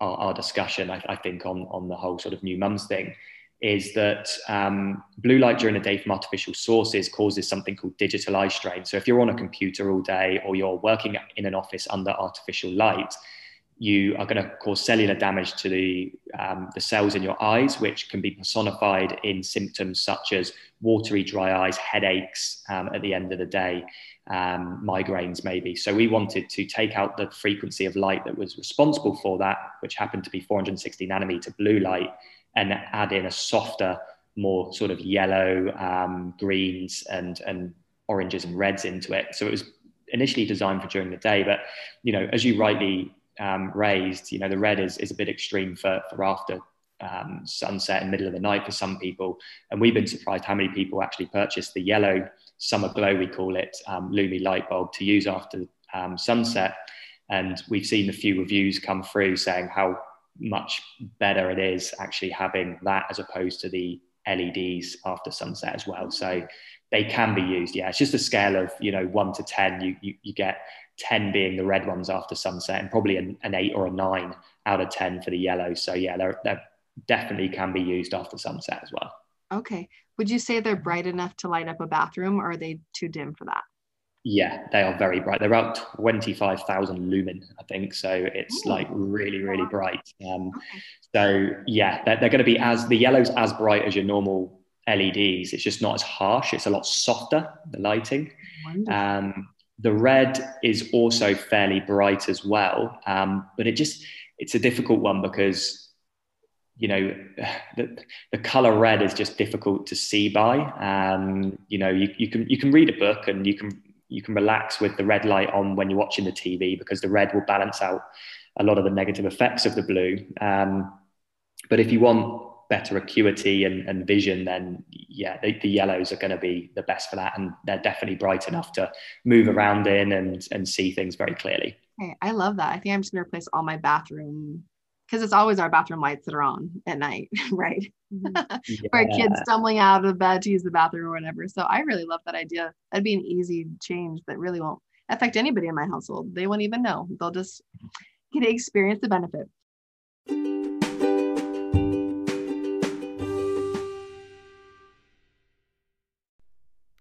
our, our, discussion, I, I, think, on, on the whole sort of new mums thing is that um, blue light during the day from artificial sources causes something called digital eye strain. So if you're on a computer all day or you're working in an office under artificial light, you are going to cause cellular damage to the, um, the cells in your eyes, which can be personified in symptoms such as watery dry eyes, headaches um, at the end of the day, um, migraines maybe. So we wanted to take out the frequency of light that was responsible for that, which happened to be 460 nanometer blue light, and add in a softer, more sort of yellow, um, greens, and and oranges and reds into it. So it was initially designed for during the day, but you know, as you rightly um, raised, you know, the red is is a bit extreme for for after um, sunset and middle of the night for some people. And we've been surprised how many people actually purchase the yellow summer glow, we call it, um, Lumi light bulb to use after um, sunset. And we've seen a few reviews come through saying how much better it is actually having that as opposed to the LEDs after sunset as well. So they can be used. Yeah, it's just a scale of you know one to ten. You you, you get ten being the red ones after sunset, and probably an, an eight or a nine out of ten for the yellow. So yeah, they're they definitely can be used after sunset as well. Okay. Would you say they're bright enough to light up a bathroom, or are they too dim for that? Yeah, they are very bright. They're about 25,000 lumen, I think. So it's Ooh. like really, really bright. Um, so yeah, they're, they're going to be as the yellow's as bright as your normal LEDs. It's just not as harsh. It's a lot softer, the lighting. Um, the red is also fairly bright as well. Um, but it just, it's a difficult one because you know the, the color red is just difficult to see by um, you know you, you can you can read a book and you can you can relax with the red light on when you're watching the TV because the red will balance out a lot of the negative effects of the blue. Um, but if you want better acuity and, and vision, then yeah, the, the yellows are going to be the best for that, and they're definitely bright enough to move around in and and see things very clearly. Okay, I love that. I think I'm just going to replace all my bathroom because it's always our bathroom lights that are on at night, [laughs] right? Mm-hmm. [laughs] Yeah. For a kid stumbling out of bed to use the bathroom or whatever. So I really love that idea. That'd be an easy change that really won't affect anybody in my household. They won't even know. They'll just get to experience the benefit.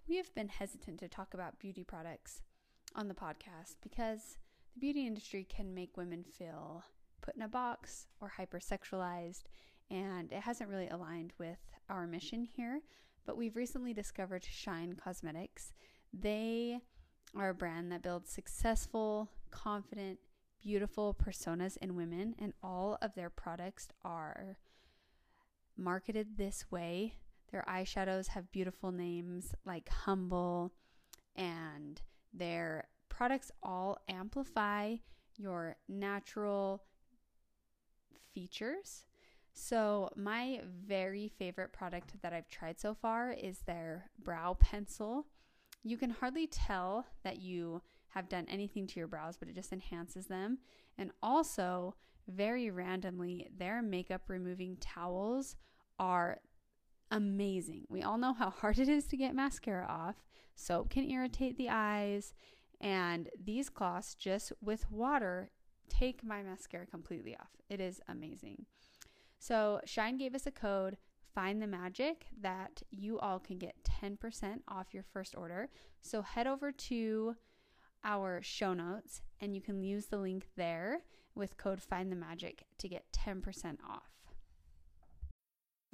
We have been hesitant to talk about beauty products on the podcast because the beauty industry can make women feel put in a box or hypersexualized, and it hasn't really aligned with our mission here. But we've recently discovered Shine Cosmetics. They are a brand that builds successful, confident, beautiful personas in women, and all of their products are marketed this way. Their eyeshadows have beautiful names like Humble, and their products all amplify your natural features. So, my very favorite product that I've tried so far is their brow pencil. You can hardly tell that you have done anything to your brows, but it just enhances them. And also, very randomly, their makeup removing towels are amazing. We all know how hard [laughs] it is to get mascara off. Soap can irritate the eyes, and these cloths just with water take my mascara completely off. It is amazing. So, Shine gave us a code, Find the Magic, that you all can get 10% off your first order. So, head over to our show notes and you can use the link there with code Find the Magic to get 10% off.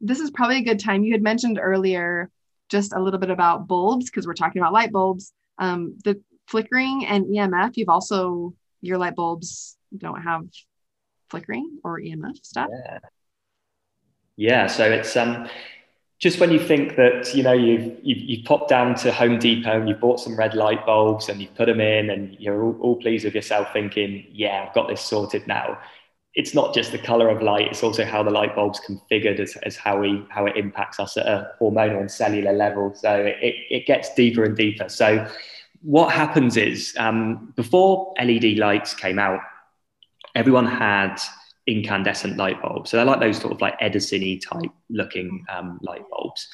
This is probably a good time. You had mentioned earlier just a little bit about bulbs because we're talking about light bulbs. Um, the flickering and EMF, you've also, your light bulbs don't have flickering or EMF stuff. Yeah. Yeah. So it's, um, just when you think that you know you've, you've, you've popped down to Home Depot and you've bought some red light bulbs and you've put them in and you're all, all pleased with yourself, thinking, "Yeah, I've got this sorted now." It's not just the color of light it's also how the light bulb's configured as, as how we how it impacts us at a hormonal and cellular level. So it, it gets deeper and deeper. So what happens is um, before led lights came out everyone had incandescent light bulbs. So they're like those sort of like edison type looking um, light bulbs.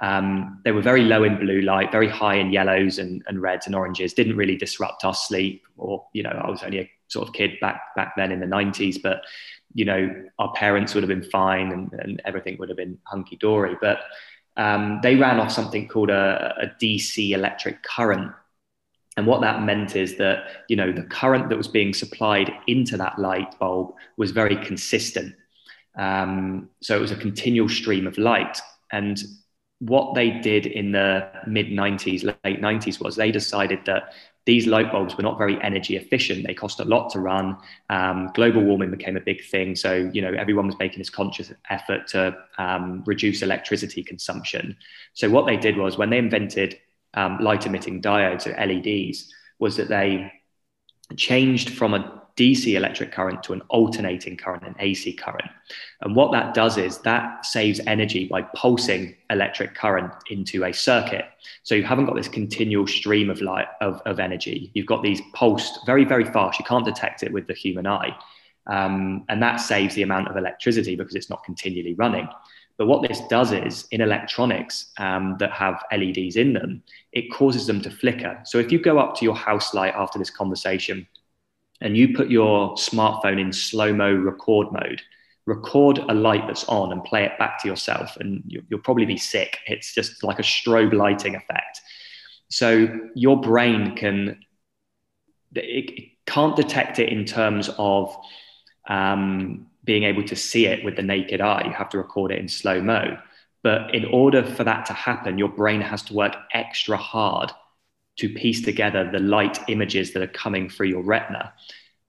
Um, they were very low in blue light, very high in yellows and, and reds and oranges. Didn't really disrupt our sleep, or you know, I was only a sort of kid back back then in the 90s but you know our parents would have been fine and, and everything would have been hunky dory but um, they ran off something called a, a dc electric current. And what that meant is that you know the current that was being supplied into that light bulb was very consistent. Um, so it was a continual stream of light. And what they did in the mid 90s late 90s was they decided that these light bulbs were not very energy efficient. They cost a lot to run. Um, global warming became a big thing. So, you know, everyone was making this conscious effort to um, reduce electricity consumption. So, what they did was when they invented um, light emitting diodes, or LEDs, was that they changed from a DC electric current to an alternating current, an AC current. And what that does is that saves energy by pulsing electric current into a circuit. So you haven't got this continual stream of light of, of energy. You've got these pulsed very, very fast. You can't detect it with the human eye. Um, and that saves the amount of electricity because it's not continually running. But what this does is in electronics um, that have LEDs in them, it causes them to flicker. So if you go up to your house light after this conversation and you put your smartphone in slow mo record mode, record a light that's on and play it back to yourself, and you, will probably be sick. It's just like a strobe lighting effect. So your brain can, it, can't detect it in terms of um, being able to see it with the naked eye. You have to record it in slow mo. But in order for that to happen, your brain has to work extra hard to piece together the light images that are coming through your retina.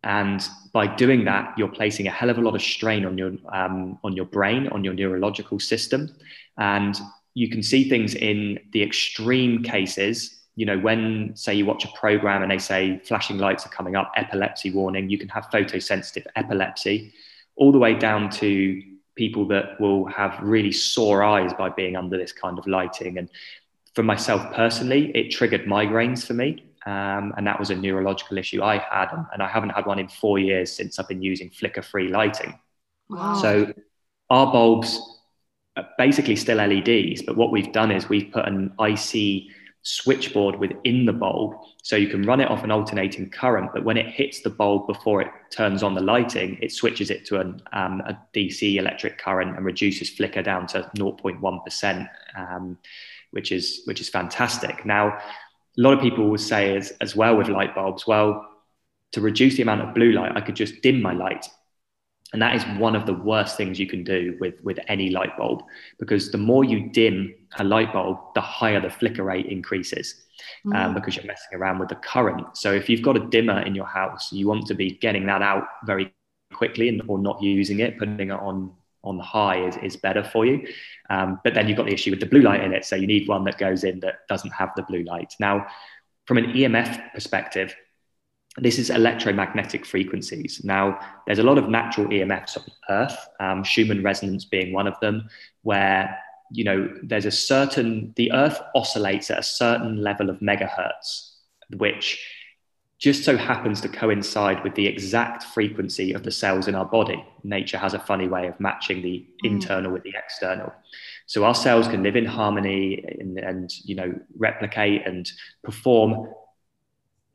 And by doing that, you're placing a hell of a lot of strain on your um, on your brain, on your neurological system, and you can see things in the extreme cases. You know, when say you watch a program and they say flashing lights are coming up, epilepsy warning, you can have photosensitive epilepsy, all the way down to people that will have really sore eyes by being under this kind of lighting. And for myself personally, it triggered migraines for me. Um, and that was a neurological issue I had. And I haven't had one in four years since I've been using flicker free lighting. Wow. So our bulbs are basically still LEDs, but what we've done is we've put an IC switchboard within the bulb so you can run it off an alternating current but when it hits the bulb before it turns on the lighting it switches it to an, um, a dc electric current and reduces flicker down to 0.1% um, which is which is fantastic now a lot of people will say as, as well with light bulbs well to reduce the amount of blue light i could just dim my light and that is one of the worst things you can do with, with any light bulb because the more you dim a light bulb, the higher the flicker rate increases um, mm. because you're messing around with the current. So if you've got a dimmer in your house, you want to be getting that out very quickly and, or not using it, putting it on on high is, is better for you. Um, but then you've got the issue with the blue light in it. So you need one that goes in that doesn't have the blue light. Now, from an EMF perspective, this is electromagnetic frequencies. Now, there's a lot of natural EMFs on Earth, um, Schumann resonance being one of them, where you know there's a certain the Earth oscillates at a certain level of megahertz, which just so happens to coincide with the exact frequency of the cells in our body. Nature has a funny way of matching the mm. internal with the external. So our cells can live in harmony and, and you know replicate and perform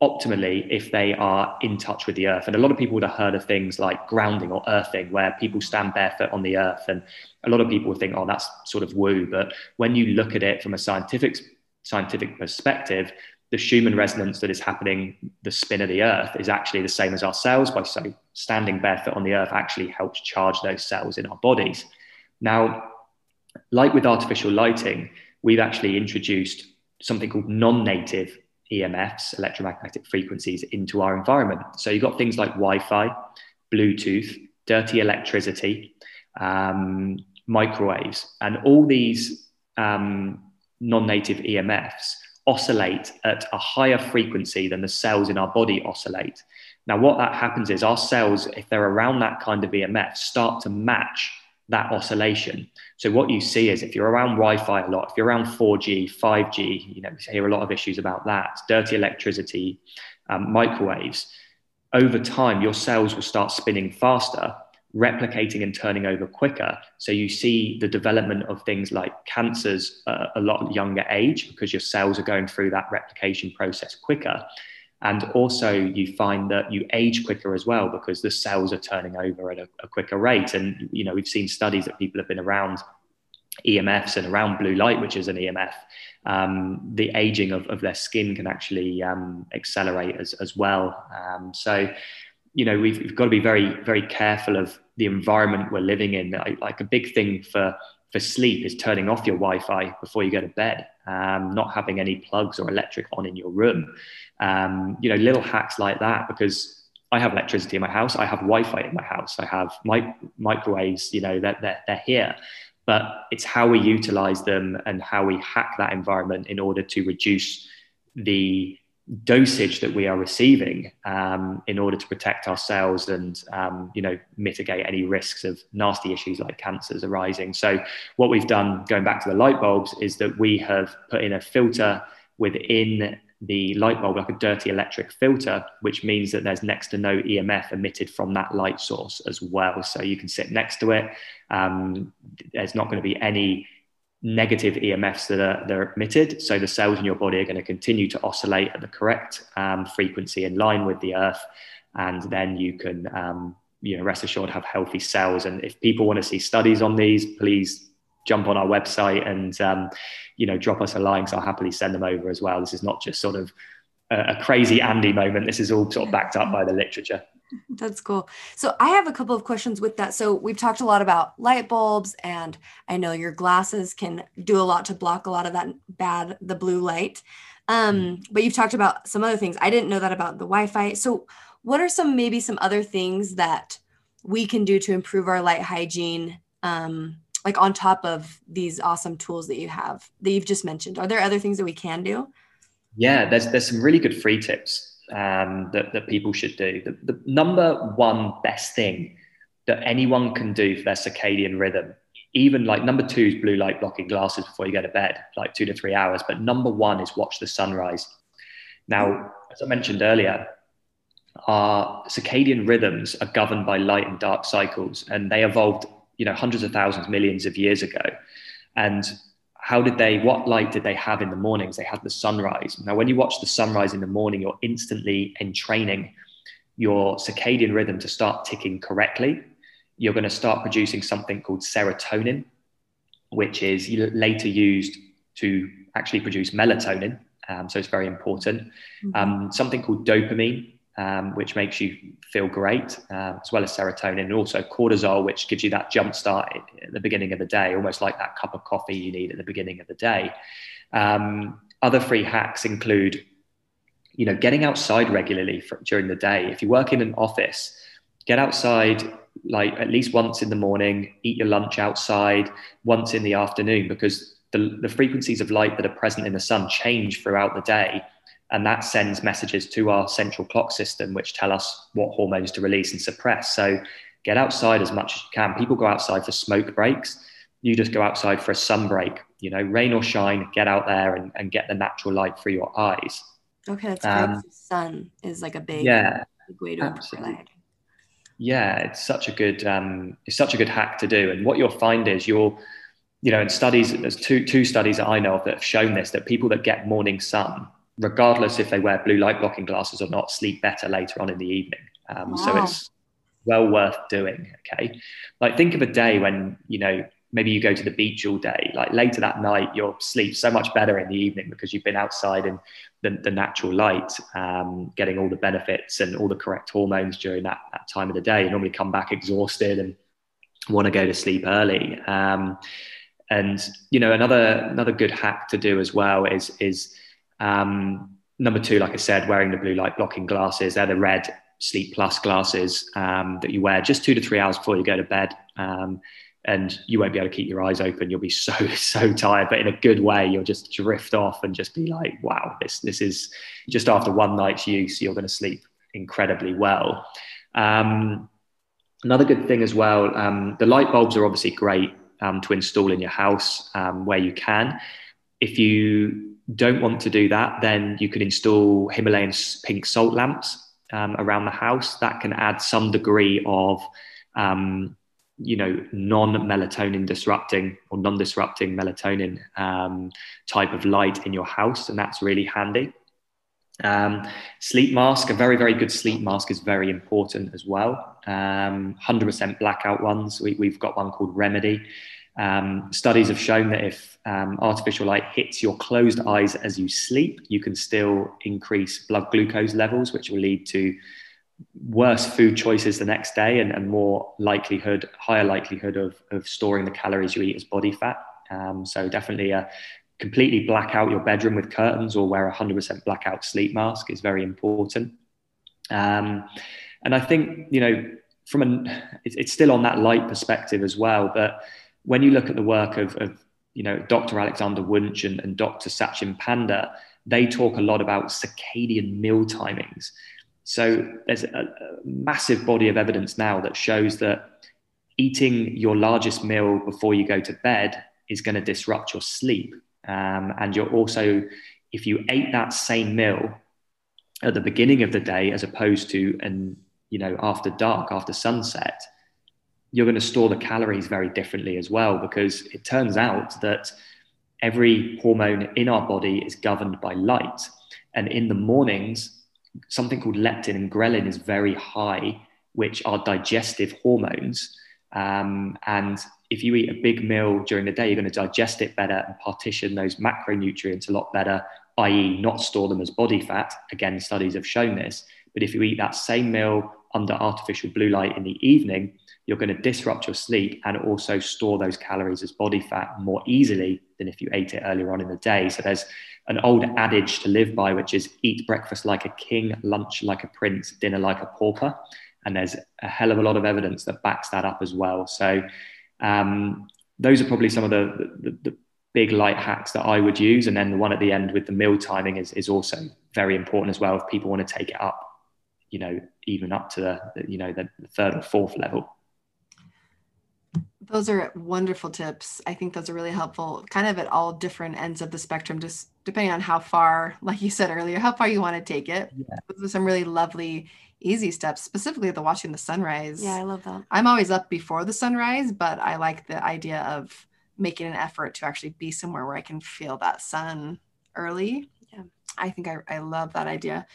optimally if they are in touch with the earth. And a lot of people would have heard of things like grounding or earthing, where people stand barefoot on the earth. And a lot of people would think, oh, that's sort of woo. But when you look at it from a scientific scientific perspective, the Schumann resonance that is happening, the spin of the earth, is actually the same as our cells. By so standing barefoot on the earth actually helps charge those cells in our bodies. Now, like with artificial lighting, we've actually introduced something called non-native EMFs, electromagnetic frequencies, into our environment. So you've got things like Wi Fi, Bluetooth, dirty electricity, um, microwaves, and all these um, non native EMFs oscillate at a higher frequency than the cells in our body oscillate. Now, what that happens is our cells, if they're around that kind of EMF, start to match that oscillation. So what you see is if you're around Wi-Fi a lot, if you're around 4G, 5G, you know, we hear a lot of issues about that, dirty electricity, um, microwaves. Over time, your cells will start spinning faster, replicating and turning over quicker. So you see the development of things like cancers a lot younger age because your cells are going through that replication process quicker. And also, you find that you age quicker as well because the cells are turning over at a, a quicker rate. And you know, we've seen studies that people have been around EMFs and around blue light, which is an EMF, um, the aging of, of their skin can actually um, accelerate as, as well. Um, so, you know, we've, we've, got to be very, very careful of the environment we're living in. Like, like a big thing for for sleep is turning off your Wi-Fi before you go to bed, um, not having any plugs or electric on in your room. Um, you know, little hacks like that because I have electricity in my house, I have Wi-Fi in my house, I have mic- microwaves. You know, they're, they're, they're here, but it's how we utilize them and how we hack that environment in order to reduce the dosage that we are receiving um, in order to protect ourselves and um, you know mitigate any risks of nasty issues like cancers arising. So what we've done going back to the light bulbs is that we have put in a filter within the light bulb like a dirty electric filter which means that there's next to no emf emitted from that light source as well. So you can sit next to it. Um, there's not going to be any negative EMFs that are, that are emitted. So the cells in your body are going to continue to oscillate at the correct um, frequency in line with the earth. And then you can, um, you know, rest assured have healthy cells. And if people want to see studies on these, please jump on our website and, um, you know, drop us a line. So I'll happily send them over as well. This is not just sort of a, a crazy Andy moment. This is all sort of backed up by the literature. That's cool. So I have a couple of questions with that. So we've talked a lot about light bulbs and I know your glasses can do a lot to block a lot of that bad the blue light. Um, but you've talked about some other things. I didn't know that about the Wi-Fi. So what are some maybe some other things that we can do to improve our light hygiene um, like on top of these awesome tools that you have that you've just mentioned are there other things that we can do yeah there's there's some really good free tips um, that, that people should do. The, the number one best thing that anyone can do for their circadian rhythm even like number two is blue light blocking glasses before you go to bed like two to three hours but number one is watch the sunrise. Now as i mentioned earlier our circadian rhythms are governed by light and dark cycles and they evolved you know hundreds of thousands millions of years ago. And how did they what light did they have in the mornings? They had the sunrise. Now when you watch the sunrise in the morning you're instantly entraining your circadian rhythm to start ticking correctly. You're going to start producing something called serotonin which is later used to actually produce melatonin um, so it's very important. Mm-hmm. um, something called dopamine um, which makes you feel great, uh, as well as serotonin, and also cortisol, which gives you that jump start at the beginning of the day, almost like that cup of coffee you need at the beginning of the day. Um, other free hacks include, you know, getting outside regularly for, during the day. If you work in an office, get outside like at least once in the morning, eat your lunch outside once in the afternoon, because the, the frequencies of light that are present in the sun change throughout the day and that sends messages to our central clock system, which tell us what hormones to release and suppress. So get outside as much as you can. People go outside for smoke breaks. You just go outside for a sun break. You know, rain or shine, get out there and, and get the natural light through your eyes. Okay, that's um, great. sun is like a big, yeah, big way to absolutely. Yeah, it's such a good um, it's such a good hack to do. And what you'll find is you'll, you know, in studies, there's two two studies that I know of that have shown this that people that get morning sun regardless if they wear blue light blocking glasses or not, sleep better later on in the evening. Um, wow. So it's well worth doing. Okay. Like think of a day when, you know, maybe you go to the beach all day, like later that night, you'll sleep so much better in the evening because you've been outside in the, the natural light, um, getting all the benefits and all the correct hormones during that, that time of the day. You normally come back exhausted and want to go to sleep early. Um, and, you know, another, another good hack to do as well is, is, um, number two, like I said, wearing the blue light blocking glasses. They're the red Sleep Plus glasses um, that you wear just two to three hours before you go to bed. Um, and you won't be able to keep your eyes open. You'll be so [laughs] so tired, but in a good way. You'll just drift off and just be like, "Wow, this this is just after one night's use, you're going to sleep incredibly well." Um, another good thing as well, um, the light bulbs are obviously great um, to install in your house um, where you can. If you don't want to do that, then you can install Himalayan pink salt lamps um, around the house. That can add some degree of, um, you know, non-melatonin disrupting or non-disrupting melatonin um, type of light in your house, and that's really handy. Um, sleep mask, a very, very good sleep mask is very important as well. 100% um, blackout ones. We, have got one called Remedy. Um, studies have shown that if um, artificial light hits your closed eyes as you sleep, you can still increase blood glucose levels, which will lead to worse food choices the next day and, and more likelihood, higher likelihood of, of storing the calories you eat as body fat. Um, so definitely completely black out your bedroom with curtains or wear a 100% blackout sleep mask is very important. Um, and I think, you know, from an, it's still on that light perspective as well, but when you look at the work of, of you know, Dr. Alexander Wunsch and, and Dr. Sachin Panda, they talk a lot about circadian meal timings. So there's a, a massive body of evidence now that shows that eating your largest meal before you go to bed is going to disrupt your sleep. Um, and you're also, if you ate that same meal at the beginning of the day as opposed to and you know after dark after sunset you're going to store the calories very differently as well, because it turns out that every hormone in our body is governed by light. And in the mornings, something called leptin and ghrelin is very high, which are digestive hormones. Um, and if you eat a big meal during the day, you're going to digest it better and partition those macronutrients a lot better, i.e., not store them as body fat. Again, studies have shown this. But if you eat that same meal under artificial blue light in the evening, you're going to disrupt your sleep and also store those calories as body fat more easily than if you ate it earlier on in the day. So there's an old adage to live by, which is eat breakfast like a king, lunch like a prince, dinner like a pauper. And there's a hell of a lot of evidence that backs that up as well. So um, those are probably some of the, the, the, big light hacks that I would use. And then the one at the end with the meal timing is, is also very important as well. If people want to take it up, you know, even up to the, you know, the third or fourth level. Those are wonderful tips. I think those are really helpful, kind of at all different ends of the spectrum, just depending on how far, like you said earlier, how far you want to take it. Yeah. Those are some really lovely, easy steps, specifically the watching the sunrise. Yeah, I love that. I'm always up before the sunrise, but I like the idea of making an effort to actually be somewhere where I can feel that sun early. Yeah, I think I, I love that idea.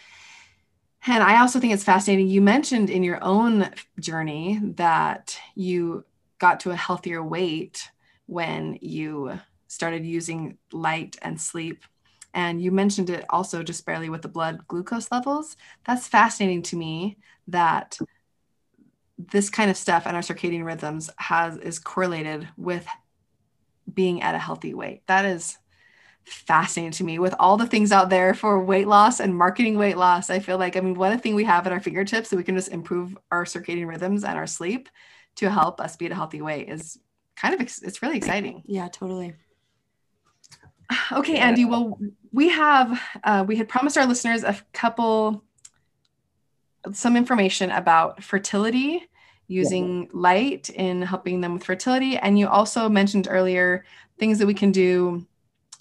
And I also think it's fascinating. You mentioned in your own journey that you got to a healthier weight when you started using light and sleep. And you mentioned it also just barely with the blood glucose levels. That's fascinating to me that this kind of stuff and our circadian rhythms has is correlated with being at a healthy weight. That is fascinating to me with all the things out there for weight loss and marketing weight loss. I feel like, I mean, a thing we have at our fingertips that we can just improve our circadian rhythms and our sleep to help us be at a healthy weight is kind of it's really exciting. Yeah, totally. Okay, Andy. Well, we have uh, we had promised our listeners a couple some information about fertility using yeah. light in helping them with fertility, and you also mentioned earlier things that we can do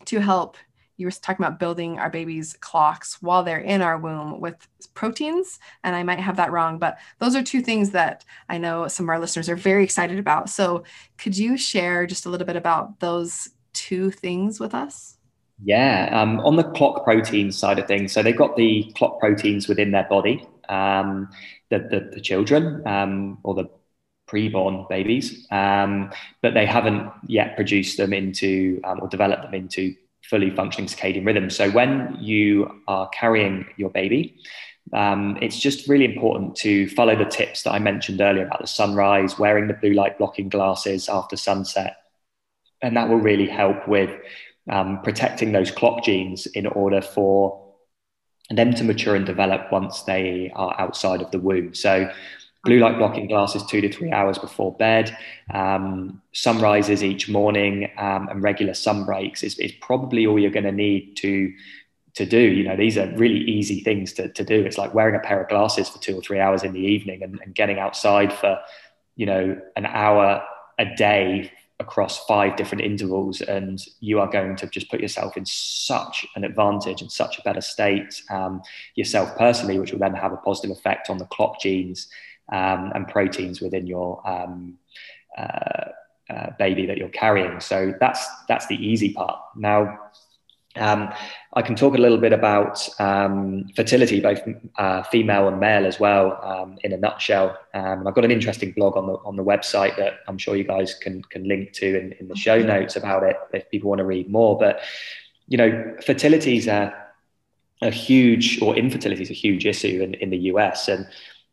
to help you were talking about building our babies' clocks while they're in our womb with proteins. And I might have that wrong, but those are two things that I know some of our listeners are very excited about. So could you share just a little bit about those two things with us? Yeah, um, on the clock protein side of things, so they've got the clock proteins within their body, um, the, the, the, children um, or the preborn babies, um, but they haven't yet produced them into um, or developed them into fully functioning circadian rhythm. So when you are carrying your baby, um, it's just really important to follow the tips that I mentioned earlier about the sunrise, wearing the blue light blocking glasses after sunset. And that will really help with um, protecting those clock genes in order for them to mature and develop once they are outside of the womb. So blue light blocking glasses two to three hours before bed, um, sunrises each morning, um, and regular sun breaks is, is probably all you're going to need to to do. You know, these are really easy things to, to do. It's like wearing a pair of glasses for two or three hours in the evening and, and getting outside for, you know, an hour a day across five different intervals and you are going to just put yourself in such an advantage and such a better state um, yourself personally which will then have a positive effect on the clock genes um, and proteins within your um, uh, uh, baby that you're carrying. So that's that's the easy part. Now, um, I can talk a little bit about um, fertility, both uh, female and male as well, um, in a nutshell. Um, I've got an interesting blog on the on the website that I'm sure you guys can can link to in, in the show notes about it if people want to read more. But you know, fertility is a, a huge, or infertility is a huge issue in, in the US, and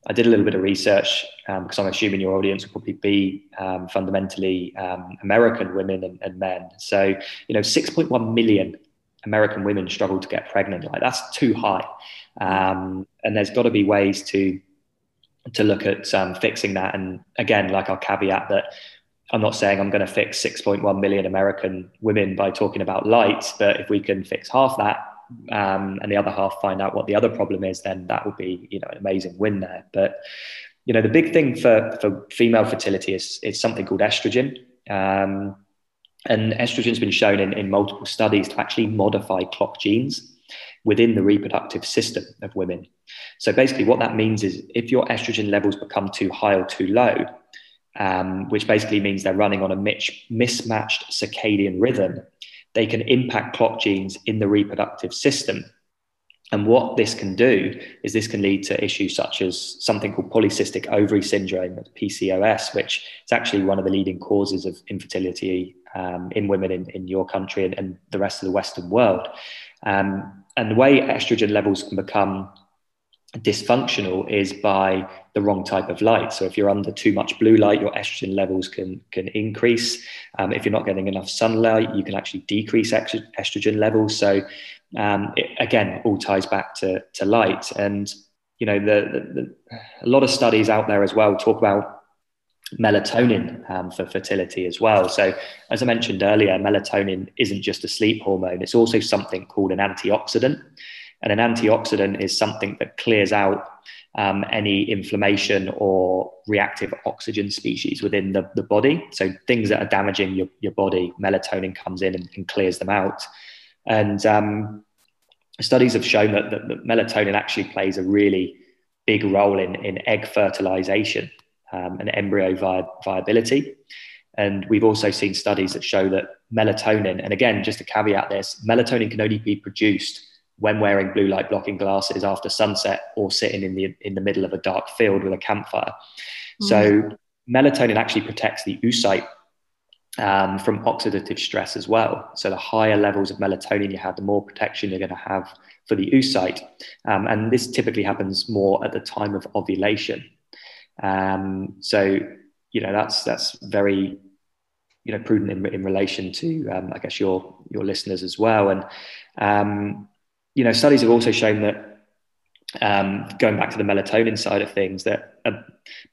I did a little bit of research um, because I'm assuming your audience will probably be um, fundamentally um, American women and, and, men. So, you know, 6.1 million American women struggle to get pregnant. Like that's too high, um, and there's got to be ways to to look at um, fixing that. And again, like I'll caveat that I'm not saying I'm going to fix 6.1 million American women by talking about lights, but if we can fix half that, um, and the other half find out what the other problem is, then that would be you know an amazing win there. But you know the big thing for for female fertility is is something called estrogen. Um, and estrogen's been shown in, in multiple studies to actually modify clock genes within the reproductive system of women. So basically, what that means is if your estrogen levels become too high or too low, um, which basically means they're running on a mismatched circadian rhythm, they can impact clock genes in the reproductive system. And what this can do is this can lead to issues such as something called polycystic ovary syndrome, PCOS, which is actually one of the leading causes of infertility um, in women in, in your country and, and, the rest of the Western world. Um, and the way estrogen levels can become dysfunctional is by the wrong type of light. So if you're under too much blue light, your estrogen levels can can increase. Um, if you're not getting enough sunlight, you can actually decrease estrogen levels. So um, it, again, all ties back to, to light. And, you know, the, the, the, a lot of studies out there as well talk about melatonin um, for fertility as well. So, as I mentioned earlier, melatonin isn't just a sleep hormone, it's also something called an antioxidant. And an antioxidant is something that clears out um, any inflammation or reactive oxygen species within the, the body. So, things that are damaging your, your body, melatonin comes in and, and clears them out. And um, studies have shown that, that, that, melatonin actually plays a really big role in, in egg fertilization um, and embryo vi- viability. And we've also seen studies that show that melatonin, and again, just to caveat this, melatonin can only be produced when wearing blue light blocking glasses after sunset or sitting in the in the middle of a dark field with a campfire. Mm. So melatonin actually protects the oocyte um, from oxidative stress as well. So the higher levels of melatonin you have, the more protection you're going to have for the oocyte. Um, and this typically happens more at the time of ovulation. Um, so, you know, that's, that's very, you know, prudent in, in relation to, um, I guess, your, your listeners as well. And, um, you know, studies have also shown that um, going back to the melatonin side of things, that a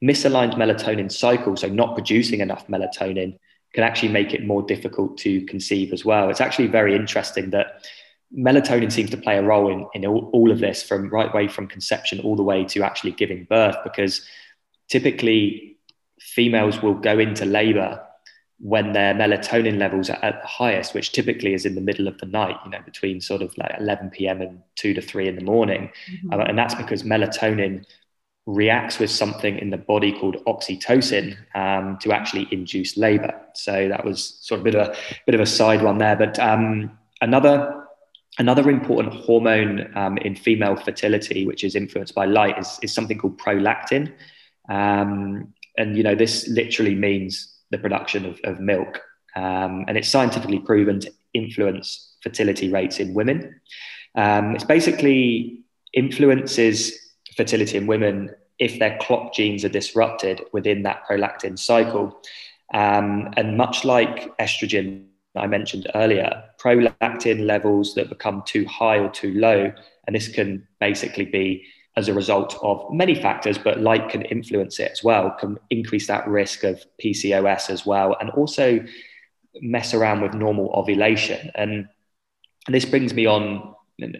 misaligned melatonin cycle, so not producing enough melatonin, can actually make it more difficult to conceive as well. It's actually very interesting that melatonin seems to play a role in, in all, all of this from right way from conception all the way to actually giving birth because typically females will go into labor when their melatonin levels are at the highest, which typically is in the middle of the night, you know, between sort of like 11 p.m. and 2 to 3 in the morning. Mm-hmm. Um, and that's because melatonin reacts with something in the body called oxytocin um, to actually induce labor. So that was sort of a bit of a bit of a side one there. But um, another another important hormone um, in female fertility, which is influenced by light, is, is something called prolactin. Um, and you know this literally means the production of, of milk, um, and it's scientifically proven to influence fertility rates in women. Um, it's basically influences fertility in women if their clock genes are disrupted within that prolactin cycle. Um, and much like estrogen I mentioned earlier, prolactin levels that become too high or too low, and this can basically be as a result of many factors, but light can influence it as well, can increase that risk of PCOS as well, and also mess around with normal ovulation. And this brings me on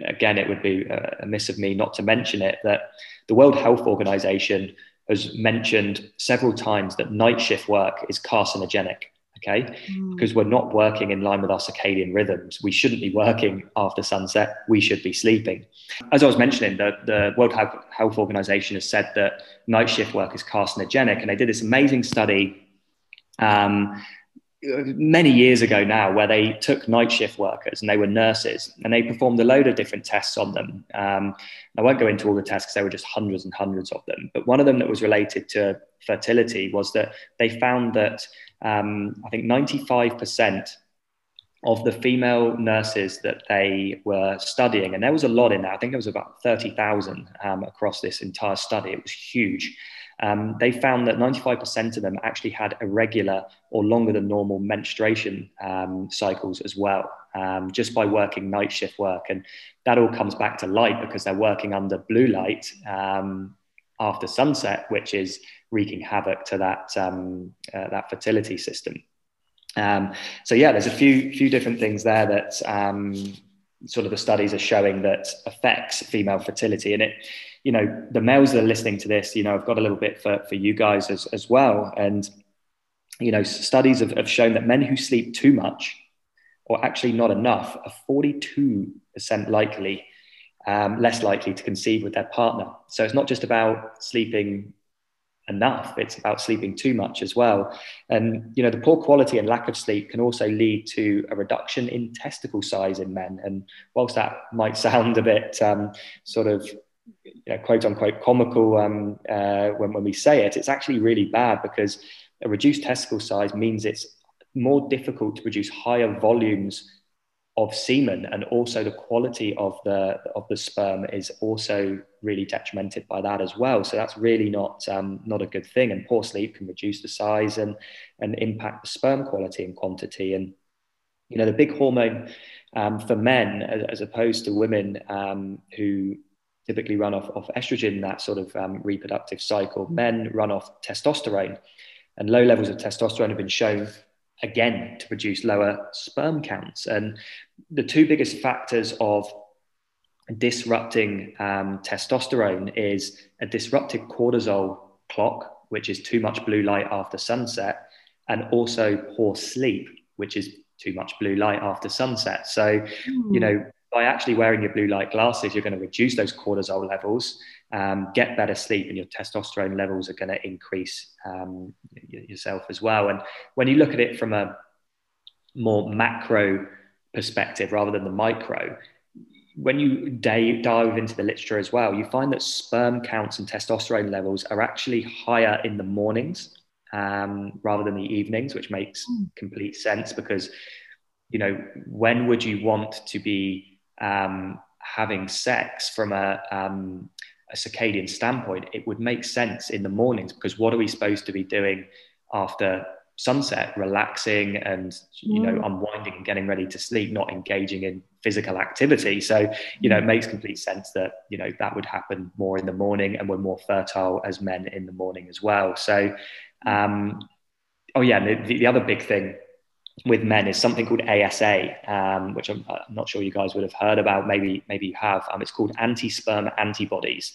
again, it would be uh, amiss of me not to mention it, that the World Health Organization has mentioned several times that night shift work is carcinogenic. Okay, mm. because we're not working in line with our circadian rhythms. We shouldn't be working after sunset. We should be sleeping. As I was mentioning, the, the World Health Organization has said that night shift work is carcinogenic, and they did this amazing study um, many years ago now where they took night shift workers and they were nurses and they performed a load of different tests on them. Um, I won't go into all the tests because there were just hundreds and hundreds of them. But one of them that was related to fertility was that they found that um, I think 95% of the female nurses that they were studying, and there was a lot in there, I think there was about 30,000 um, across this entire study, it was huge. Um, they found that 95% of them actually had irregular or longer than normal menstruation um, cycles as well, um, just by working night shift work. And that all comes back to light because they're working under blue light um, after sunset, which is wreaking havoc to that, um, uh, that fertility system. Um, so yeah, there's a few few different things there that sort of the studies are showing that affects female fertility, and it you know, the males that are listening to this, you know, I've got a little bit for, for you guys as, as well. And, you know, studies have, have shown that men who sleep too much or actually not enough are 42% likely, um, less likely to conceive with their partner. So it's not just about sleeping enough, it's about sleeping too much as well. And, you know, the poor quality and lack of sleep can also lead to a reduction in testicle size in men. And whilst that might sound a bit um, sort of you know, quote unquote comical um, uh, when, when we say it, it's actually really bad because a reduced testicle size means it's more difficult to produce higher volumes of semen and also the quality of the of the sperm is also really detrimented by that as well. So that's really not um, not a good thing. And poor sleep can reduce the size and and impact the sperm quality and quantity. And you know the big hormone um, for men as, as, opposed to women um, who typically run off, off estrogen, that sort of um, reproductive cycle. Men run off testosterone, and low levels of testosterone have been shown again to produce lower sperm counts. And the two biggest factors of disrupting um, testosterone is a disrupted cortisol clock, which is too much blue light after sunset, and also poor sleep, which is too much blue light after sunset. So, mm. you know, by actually wearing your blue light glasses, you're going to reduce those cortisol levels, um, get better sleep, and your testosterone levels are going to increase um, yourself as well. And when you look at it from a more macro perspective rather than the micro, when you dive into the literature as well, you find that sperm counts and testosterone levels are actually higher in the mornings um, rather than the evenings, which makes mm. complete sense because, you know, when would you want to be um, having sex from a, um, a circadian standpoint? It would make sense in the mornings because what are we supposed to be doing after sunset relaxing and you know mm. unwinding and getting ready to sleep not engaging in physical activity so you know it mm. makes complete sense that you know that would happen more in the morning and we're more fertile as men in the morning as well so um oh yeah the, the other big thing with men is something called ASA, um, which I'm, I'm, not sure you guys would have heard about. Maybe maybe you have. Um, it's called anti-sperm antibodies,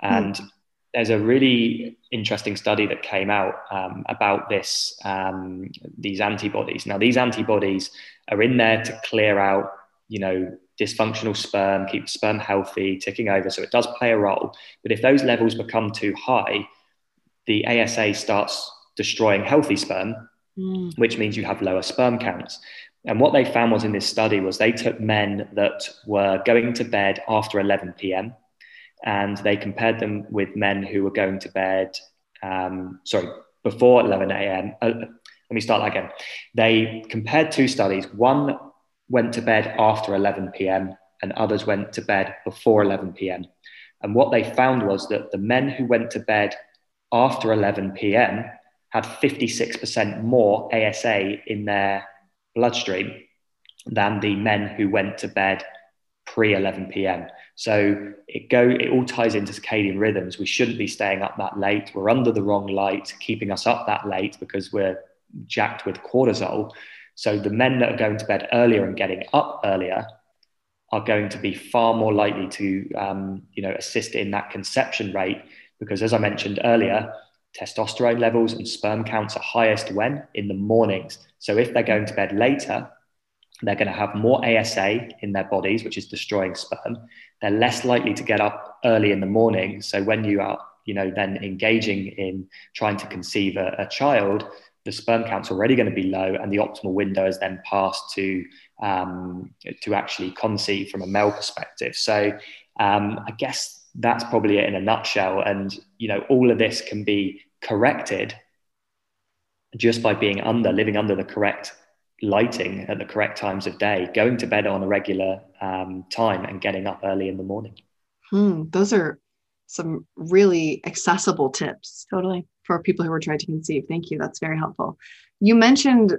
and mm there's a really interesting study that came out um, about this um, these antibodies now these antibodies are in there to clear out you know dysfunctional sperm keep sperm healthy ticking over so it does play a role but if those levels become too high the asa starts destroying healthy sperm mm. which means you have lower sperm counts and what they found was in this study was they took men that were going to bed after 11 p.m and they compared them with men who were going to bed, um, sorry, before 11 a.m. Uh, let me start that again. They compared two studies. One went to bed after 11 p.m., and others went to bed before 11 p.m. And what they found was that the men who went to bed after 11 p.m. had 56% more ASA in their bloodstream than the men who went to bed pre 11 p.m. So it go it all ties into circadian rhythms. We shouldn't be staying up that late. We're under the wrong light, keeping us up that late because we're jacked with cortisol. So the men that are going to bed earlier and getting up earlier are going to be far more likely to um, you know assist in that conception rate because as I mentioned earlier, testosterone levels and sperm counts are highest when in the mornings. So if they're going to bed later, they're going to have more ASA in their bodies, which is destroying sperm. They're less likely to get up early in the morning. So when you are, you know, then engaging in trying to conceive a, a child, the sperm count's already going to be low, and the optimal window is then passed to um, to actually conceive from a male perspective. So um, I guess that's probably it in a nutshell. And you know, all of this can be corrected just by being under living under the correct lighting at the correct times of day, going to bed on a regular um, time, and getting up early in the morning. Hmm, those are some really accessible tips. Totally. For people who are trying to conceive. Thank you. That's very helpful. You mentioned,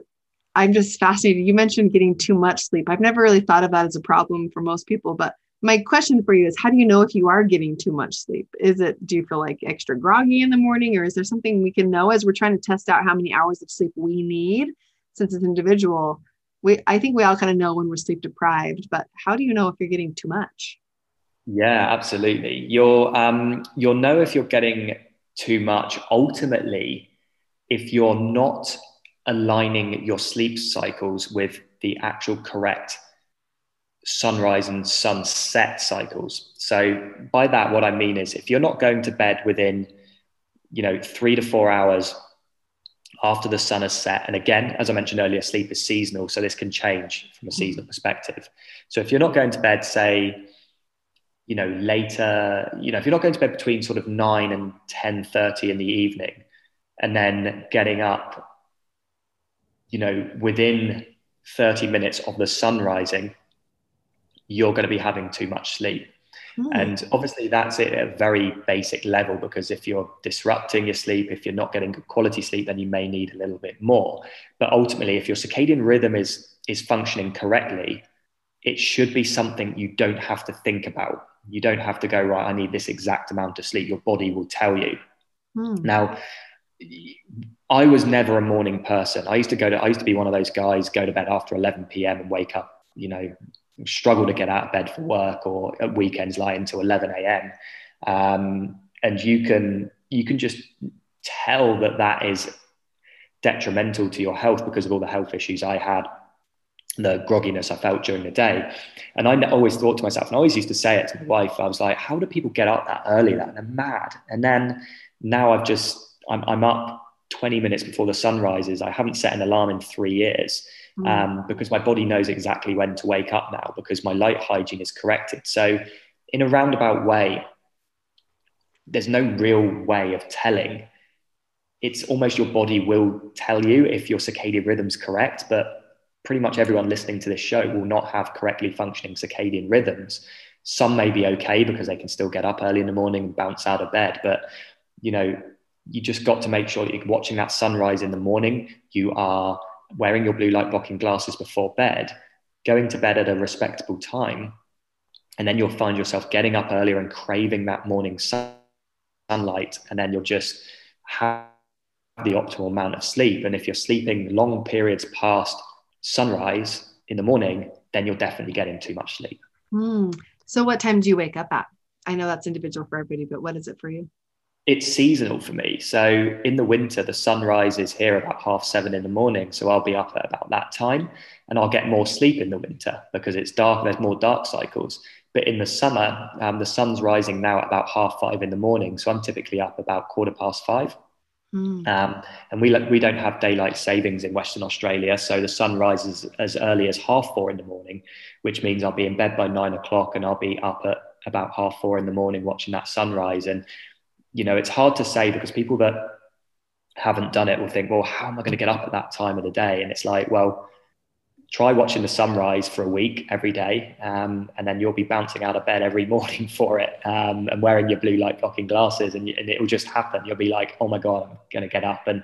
I'm just fascinated. You mentioned getting too much sleep. I've never really thought of that as a problem for most people, but my question for you is how do you know if you are getting too much sleep? Is it, do you feel like extra groggy in the morning, or is there something we can know as we're trying to test out how many hours of sleep we need? since it's individual, we I think we all kind of know when we're sleep deprived, but how do you know if you're getting too much? Yeah, absolutely. You'll um, you'll know if you're getting too much ultimately if you're not aligning your sleep cycles with the actual correct sunrise and sunset cycles. So by that, what I mean is if you're not going to bed within, you know, three to four hours after the sun has set. And again, as I mentioned earlier, sleep is seasonal, so this can change from a seasonal perspective. So if you're not going to bed, say, you know, later, you know, if you're not going to bed between sort of nine and ten thirty in the evening, and then getting up, you know, within 30 minutes of the sun rising, you're going to be having too much sleep. Mm. And obviously, that's at a very basic level because if you're disrupting your sleep, if you're not getting good quality sleep, then you may need a little bit more. But ultimately, if your circadian rhythm is is functioning correctly, it should be something you don't have to think about. You don't have to go, right, I need this exact amount of sleep. Your body will tell you. Hmm. Now, I was never a morning person. I used to go to, I used to be one of those guys, go to bed after 11 p.m. and wake up, you know, struggle to get out of bed for work or at weekends lie until 11 a.m. Um, and you can, you can just tell that that is detrimental to your health because of all the health issues I had the grogginess I felt during the day. And I always thought to myself, and I always used to say it to my wife, I was like, how do people get up that early? That they're mad. And then now I've just, I'm, I'm up 20 minutes before the sun rises. I haven't set an alarm in three years. Um, because my body knows exactly when to wake up now because my light hygiene is corrected. So, in a roundabout way, there's no real way of telling. It's almost your body will tell you if your circadian rhythm's correct, but pretty much everyone listening to this show will not have correctly functioning circadian rhythms. Some may be okay because they can still get up early in the morning and bounce out of bed, but you know, you just got to make sure that you're watching that sunrise in the morning. You are wearing your blue light blocking glasses before bed, going to bed at a respectable time, and then you'll find yourself getting up earlier and craving that morning sun- sunlight, and then you'll just have the optimal amount of sleep. And if you're sleeping long periods past sunrise in the morning, then you're definitely getting too much sleep. Mm. So, what time do you wake up at? I know that's individual for everybody, but what is it for you? It's seasonal for me. So, in the winter, the sun rises here about half seven in the morning. So, I'll be up at about that time and I'll get more sleep in the winter because it's dark, there's more dark cycles. But in the summer, um, the sun's rising now at about half five in the morning. So, I'm typically up about quarter past five. Mm. Um, and we we don't have daylight savings in Western Australia, so the sun rises as early as half four in the morning, which means I'll be in bed by nine o'clock and I'll be up at about half four in the morning watching that sunrise. And you know, it's hard to say because people that haven't done it will think, well, how am I going to get up at that time of the day? And it's like, well, try watching the sunrise for a week every day, um, and then you'll be bouncing out of bed every [laughs] morning for it um, and wearing your blue light blocking glasses, and, and it'll just happen. You'll be like, oh my god, I'm gonna get up, and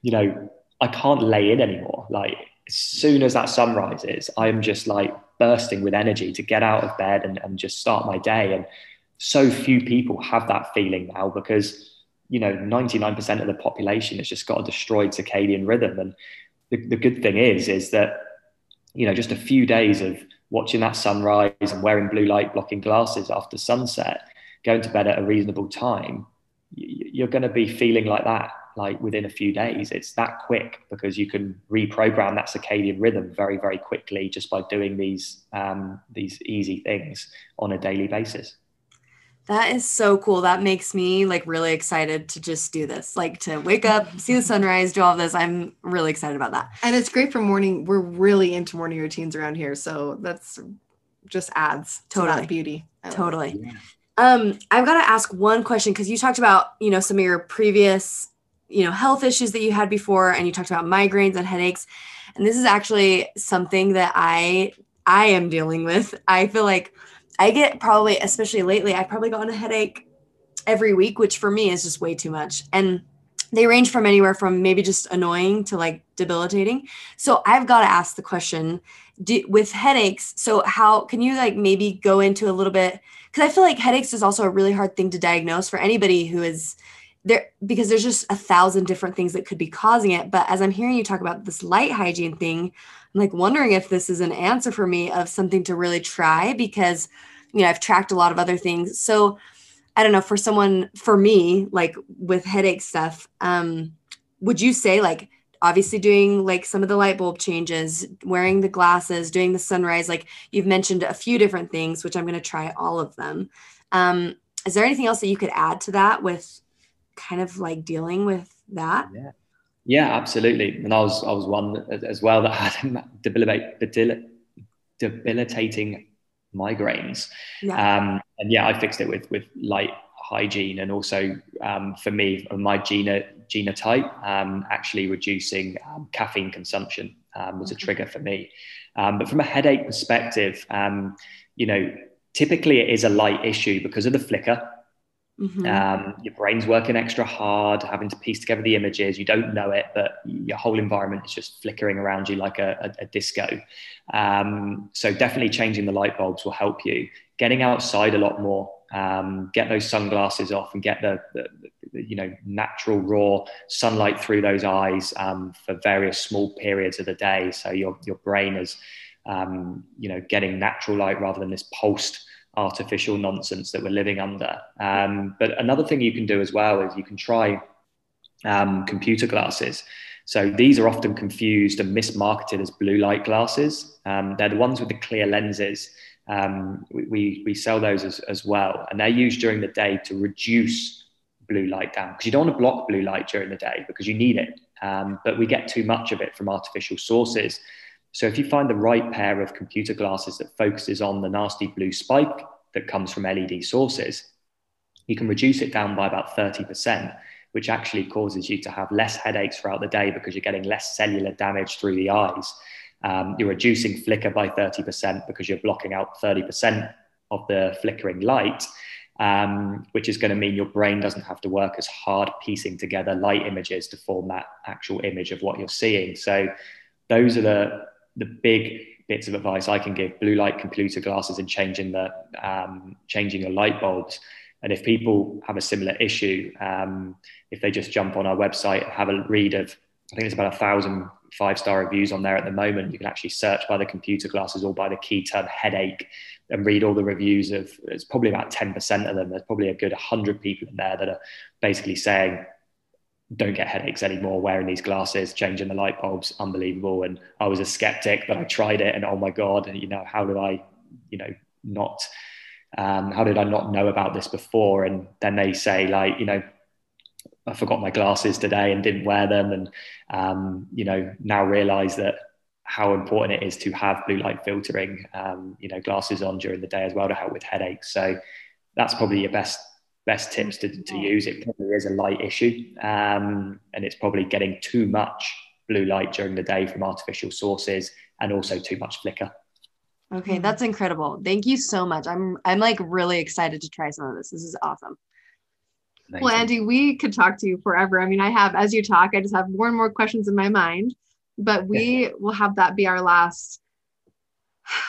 you know, I can't lay in anymore. Like as soon as that sun rises, I'm just like bursting with energy to get out of bed and, and just start my day. And so few people have that feeling now because you know 99% of the population has just got a destroyed circadian rhythm and the, the good thing is is that you know, just a few days of watching that sunrise and wearing blue light blocking glasses after sunset, going to bed at a reasonable time, you're going to be feeling like that like within a few days. It's that quick because you can reprogram that circadian rhythm very, very quickly just by doing these um, these easy things on a daily basis. That is so cool. That makes me like really excited to just do this, like to wake up, see the sunrise, do all of this. I'm really excited about that. And it's great for morning. We're really into morning routines around here. So that's just adds totally. to that beauty. Totally. Yeah. Um, I've got to ask one question because you talked about, you know, some of your previous, you know, health issues that you had before, and you talked about migraines and headaches. And this is actually something that I I am dealing with. I feel like I get probably, especially lately, I've probably gotten a headache every week, which for me is just way too much. And they range from anywhere from maybe just annoying to like debilitating. So I've got to ask the question do, with headaches. So, how can you like maybe go into a little bit? Because I feel like headaches is also a really hard thing to diagnose for anybody who is there because there's just a thousand different things that could be causing it. But as I'm hearing you talk about this light hygiene thing, I'm like wondering if this is an answer for me of something to really try because you know I've tracked a lot of other things. So I don't know for someone for me like with headache stuff, um, would you say like obviously doing like some of the light bulb changes, wearing the glasses, doing the sunrise, like you've mentioned a few different things, which I'm going to try all of them. Um, is there anything else that you could add to that with kind of like dealing with that? Yeah. Yeah, absolutely. And I was I was one as well that had [laughs] debilitating migraines. Yeah. Um, and yeah, I fixed it with with light hygiene and also um, for me my geno, genotype um, actually reducing um, caffeine consumption um, was a mm-hmm. trigger for me um, but from a headache perspective um, you know typically it is a light issue because of the flicker Mm-hmm. Um, your brain's working extra hard, having to piece together the images. You don't know it, but your whole environment is just flickering around you like a, a, a disco. Um, so definitely changing the light bulbs will help you. Getting outside a lot more. Um, get those sunglasses off and get the, the, the, you know natural raw sunlight through those eyes um, for various small periods of the day. So your your brain is um, you know getting natural light rather than this pulsed artificial nonsense that we're living under. Um, but another thing you can do as well is you can try um, computer glasses. So these are often confused and mismarketed as blue light glasses. Um, they're the ones with the clear lenses. Um, we, we sell those as, as well, and they're used during the day to reduce blue light down because you don't want to block blue light during the day because you need it. Um, but we get too much of it from artificial sources. So if you find the right pair of computer glasses that focuses on the nasty blue spike that comes from LED sources, you can reduce it down by about 30%, which actually causes you to have less headaches throughout the day because you're getting less cellular damage through the eyes. Um, you're reducing flicker by 30% because you're blocking out 30% of the flickering light, um, which is going to mean your brain doesn't have to work as hard piecing together light images to form that actual image of what you're seeing. So those are the the big bits of advice I can give: blue light computer glasses and changing the um, changing your light bulbs. And if people have a similar issue, um, if they just jump on our website and have a read of, I think there's about a thousand five star reviews on there at the moment. You can actually search by the computer glasses or by the key term headache and read all the reviews of. It's probably about ten percent of them. There's probably a good hundred people in there that are basically saying don't get headaches anymore wearing these glasses, changing the light bulbs, unbelievable. And I was a skeptic, but I tried it and oh my God, and you know, how did I, you know, not, um, how did I not know about this before? And then they say like, you know, I forgot my glasses today and didn't wear them. And, um, you know, now realize that how important it is to have blue light filtering, um, you know, glasses on during the day as well to help with headaches. So that's probably your best best tips to, to use. It probably is a light issue, um, and it's probably getting too much blue light during the day from artificial sources, and also too much flicker. Okay, that's incredible. Thank you so much. I'm I'm like really excited to try some of this. This is awesome. Amazing. Well, Andy, we could talk to you forever. I mean, I have as you talk, I just have more and more questions in my mind, but we will have that be our last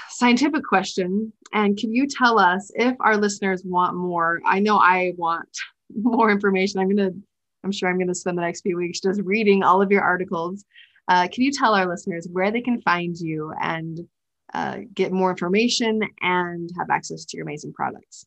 scientific question. And can you tell us if our listeners want more? I know I want [laughs] more information. I'm going to, I'm sure I'm going to spend the next few weeks just reading all of your articles. Uh, can you tell our listeners where they can find you and uh, get more information and have access to your amazing products?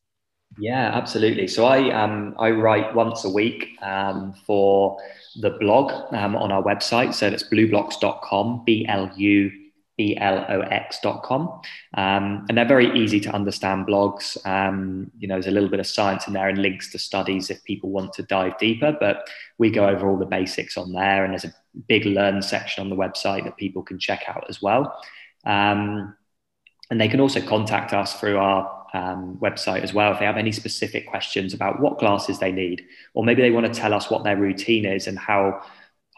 Yeah, absolutely. So I um, I write once a week um, for the blog um, on our website. So that's blublox.com, B L U blox.com. Um, and they're very easy to understand blogs. Um, you know, there's a little bit of science in there and links to studies if people want to dive deeper, but we go over all the basics on there. And there's a big learn section on the website that people can check out as well. Um, and they can also contact us through our um, website as well if they have any specific questions about what glasses they need, or maybe they want to tell us what their routine is and how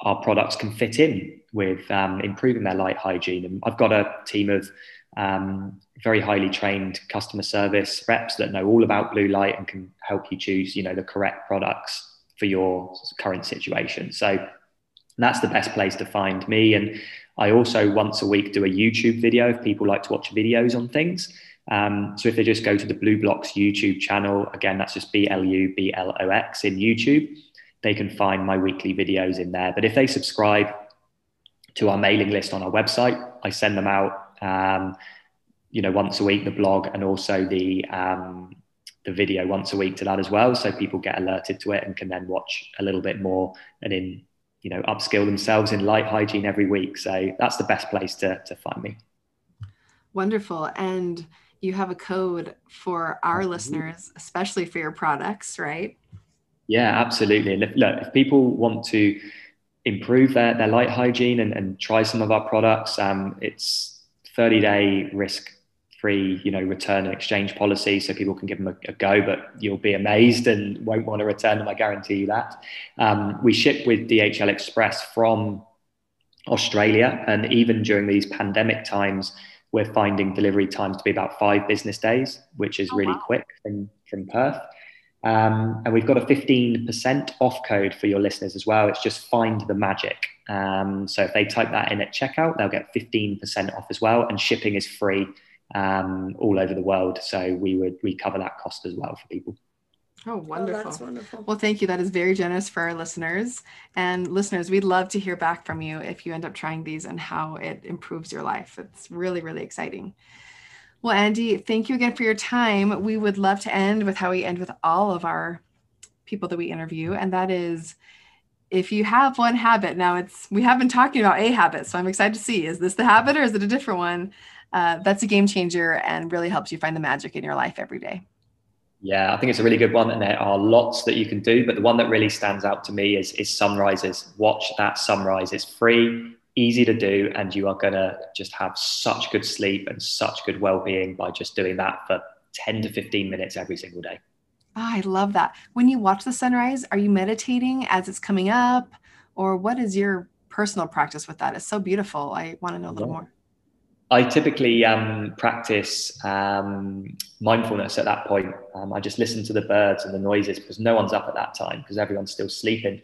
our products can fit in with um, improving their light hygiene. And I've got a team of um, very highly trained customer service reps that know all about blue light and can help you choose, you know, the correct products for your current situation. So that's the best place to find me. And I also once a week do a YouTube video if people like to watch videos on things. Um, so if they just go to the BLUblox YouTube channel, again, that's just B L U B L O X in YouTube they can find my weekly videos in there. But if they subscribe to our mailing list on our website, I send them out, um, you know, once a week, the blog and also the, um, the video once a week to that as well. So people get alerted to it and can then watch a little bit more and in, you know, upskill themselves in light hygiene every week. So that's the best place to, to find me. Wonderful. And you have a code for our listeners, especially for your products, right? Yeah, absolutely. And if, look, if people want to improve their, their light hygiene and, and try some of our products, um, it's 30 day risk free, you know, return and exchange policy. So people can give them a, a, go, but you'll be amazed and won't want to return them. I guarantee you that. Um, we ship with DHL Express from Australia. And even during these pandemic times, we're finding delivery times to be about five business days, which is oh, really wow. quick from, from Perth. Um, and we've got a 15% off code for your listeners as well. It's just find the magic. Um, so if they type that in at checkout, they'll get 15% off as well. And shipping is free um, all over the world. So we would we cover that cost as well for people. Oh, wonderful. Oh, that's wonderful. Well, thank you. That is very generous for our listeners. And listeners, we'd love to hear back from you if you end up trying these and how it improves your life. It's really, really exciting. Well, Andy, thank you again for your time. We would love to end with how we end with all of our people that we interview, and that is if you have one habit. Now, it's we have been talking about a habit, so I'm excited to see is this the habit or is it a different one? Uh, that's a game changer and really helps you find the magic in your life every day. Yeah, I think it's a really good one, and there are lots that you can do. But the one that really stands out to me is is sunrises. Watch that sunrise. It's free easy to do and you are going to just have such good sleep and such good well-being by just doing that for 10 to 15 minutes every single day oh, i love that when you watch the sunrise are you meditating as it's coming up or what is your personal practice with that it's so beautiful i want to know a little yeah. more I typically um, practice um, mindfulness at that point. Um, I just listen to the birds and the noises because no one's up at that time because everyone's still sleeping.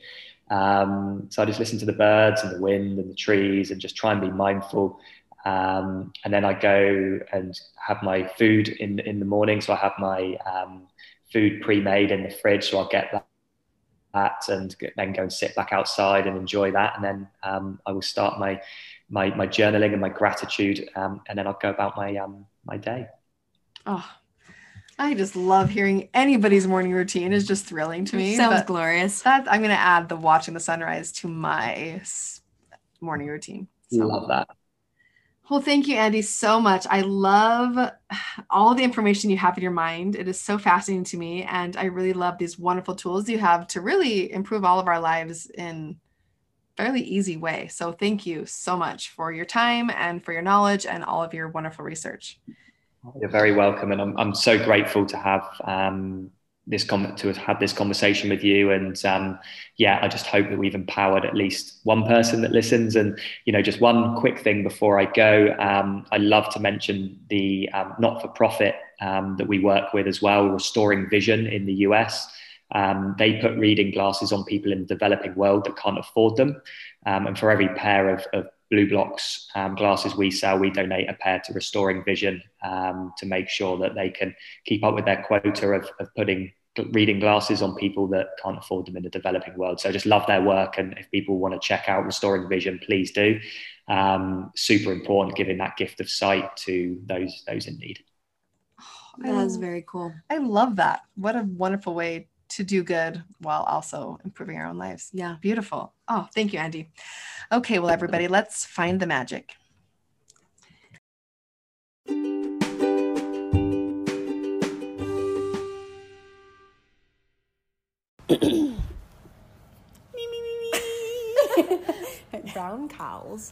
Um, so I just listen to the birds and the wind and the trees and just try and be mindful. Um, and then I go and have my food in in the morning. So I have my um, food pre-made in the fridge. So I'll get that, and then go and sit back outside and enjoy that. And then um, I will start my, my my journaling and my gratitude. Um, and then I'll go about my um, my day. Oh, I just love hearing anybody's morning routine is just thrilling to me. Sounds glorious. That I'm going to add the watching the sunrise to my morning routine. So. Love that. Well, thank you, Andy, so much. I love all the information you have in your mind. It is so fascinating to me. And I really love these wonderful tools you have to really improve all of our lives in a fairly easy way. So thank you so much for your time and for your knowledge and all of your wonderful research. You're very welcome, and I'm I'm so grateful to have um, this com- to have had this conversation with you. And um, yeah, I just hope that we've empowered at least one person that listens. And you know, just one quick thing before I go, um, I love to mention the um, not-for-profit um, that we work with as well, Restoring Vision in the US. Um, they put reading glasses on people in the developing world that can't afford them. Um, and for every pair of, of BLUblox um, glasses we sell, we donate a pair to Restoring Vision um, to make sure that they can keep up with their quota of, of putting reading glasses on people that can't afford them in the developing world. So I just love their work. And if people want to check out Restoring Vision, please do. Um, super important giving that gift of sight to those those in need. that is very cool. I love that. What a wonderful way to do good while also improving our own lives. Yeah. Beautiful. Oh, thank you, Andy. Okay, well, everybody, let's find the magic. Me me, me, me. [laughs] brown cows.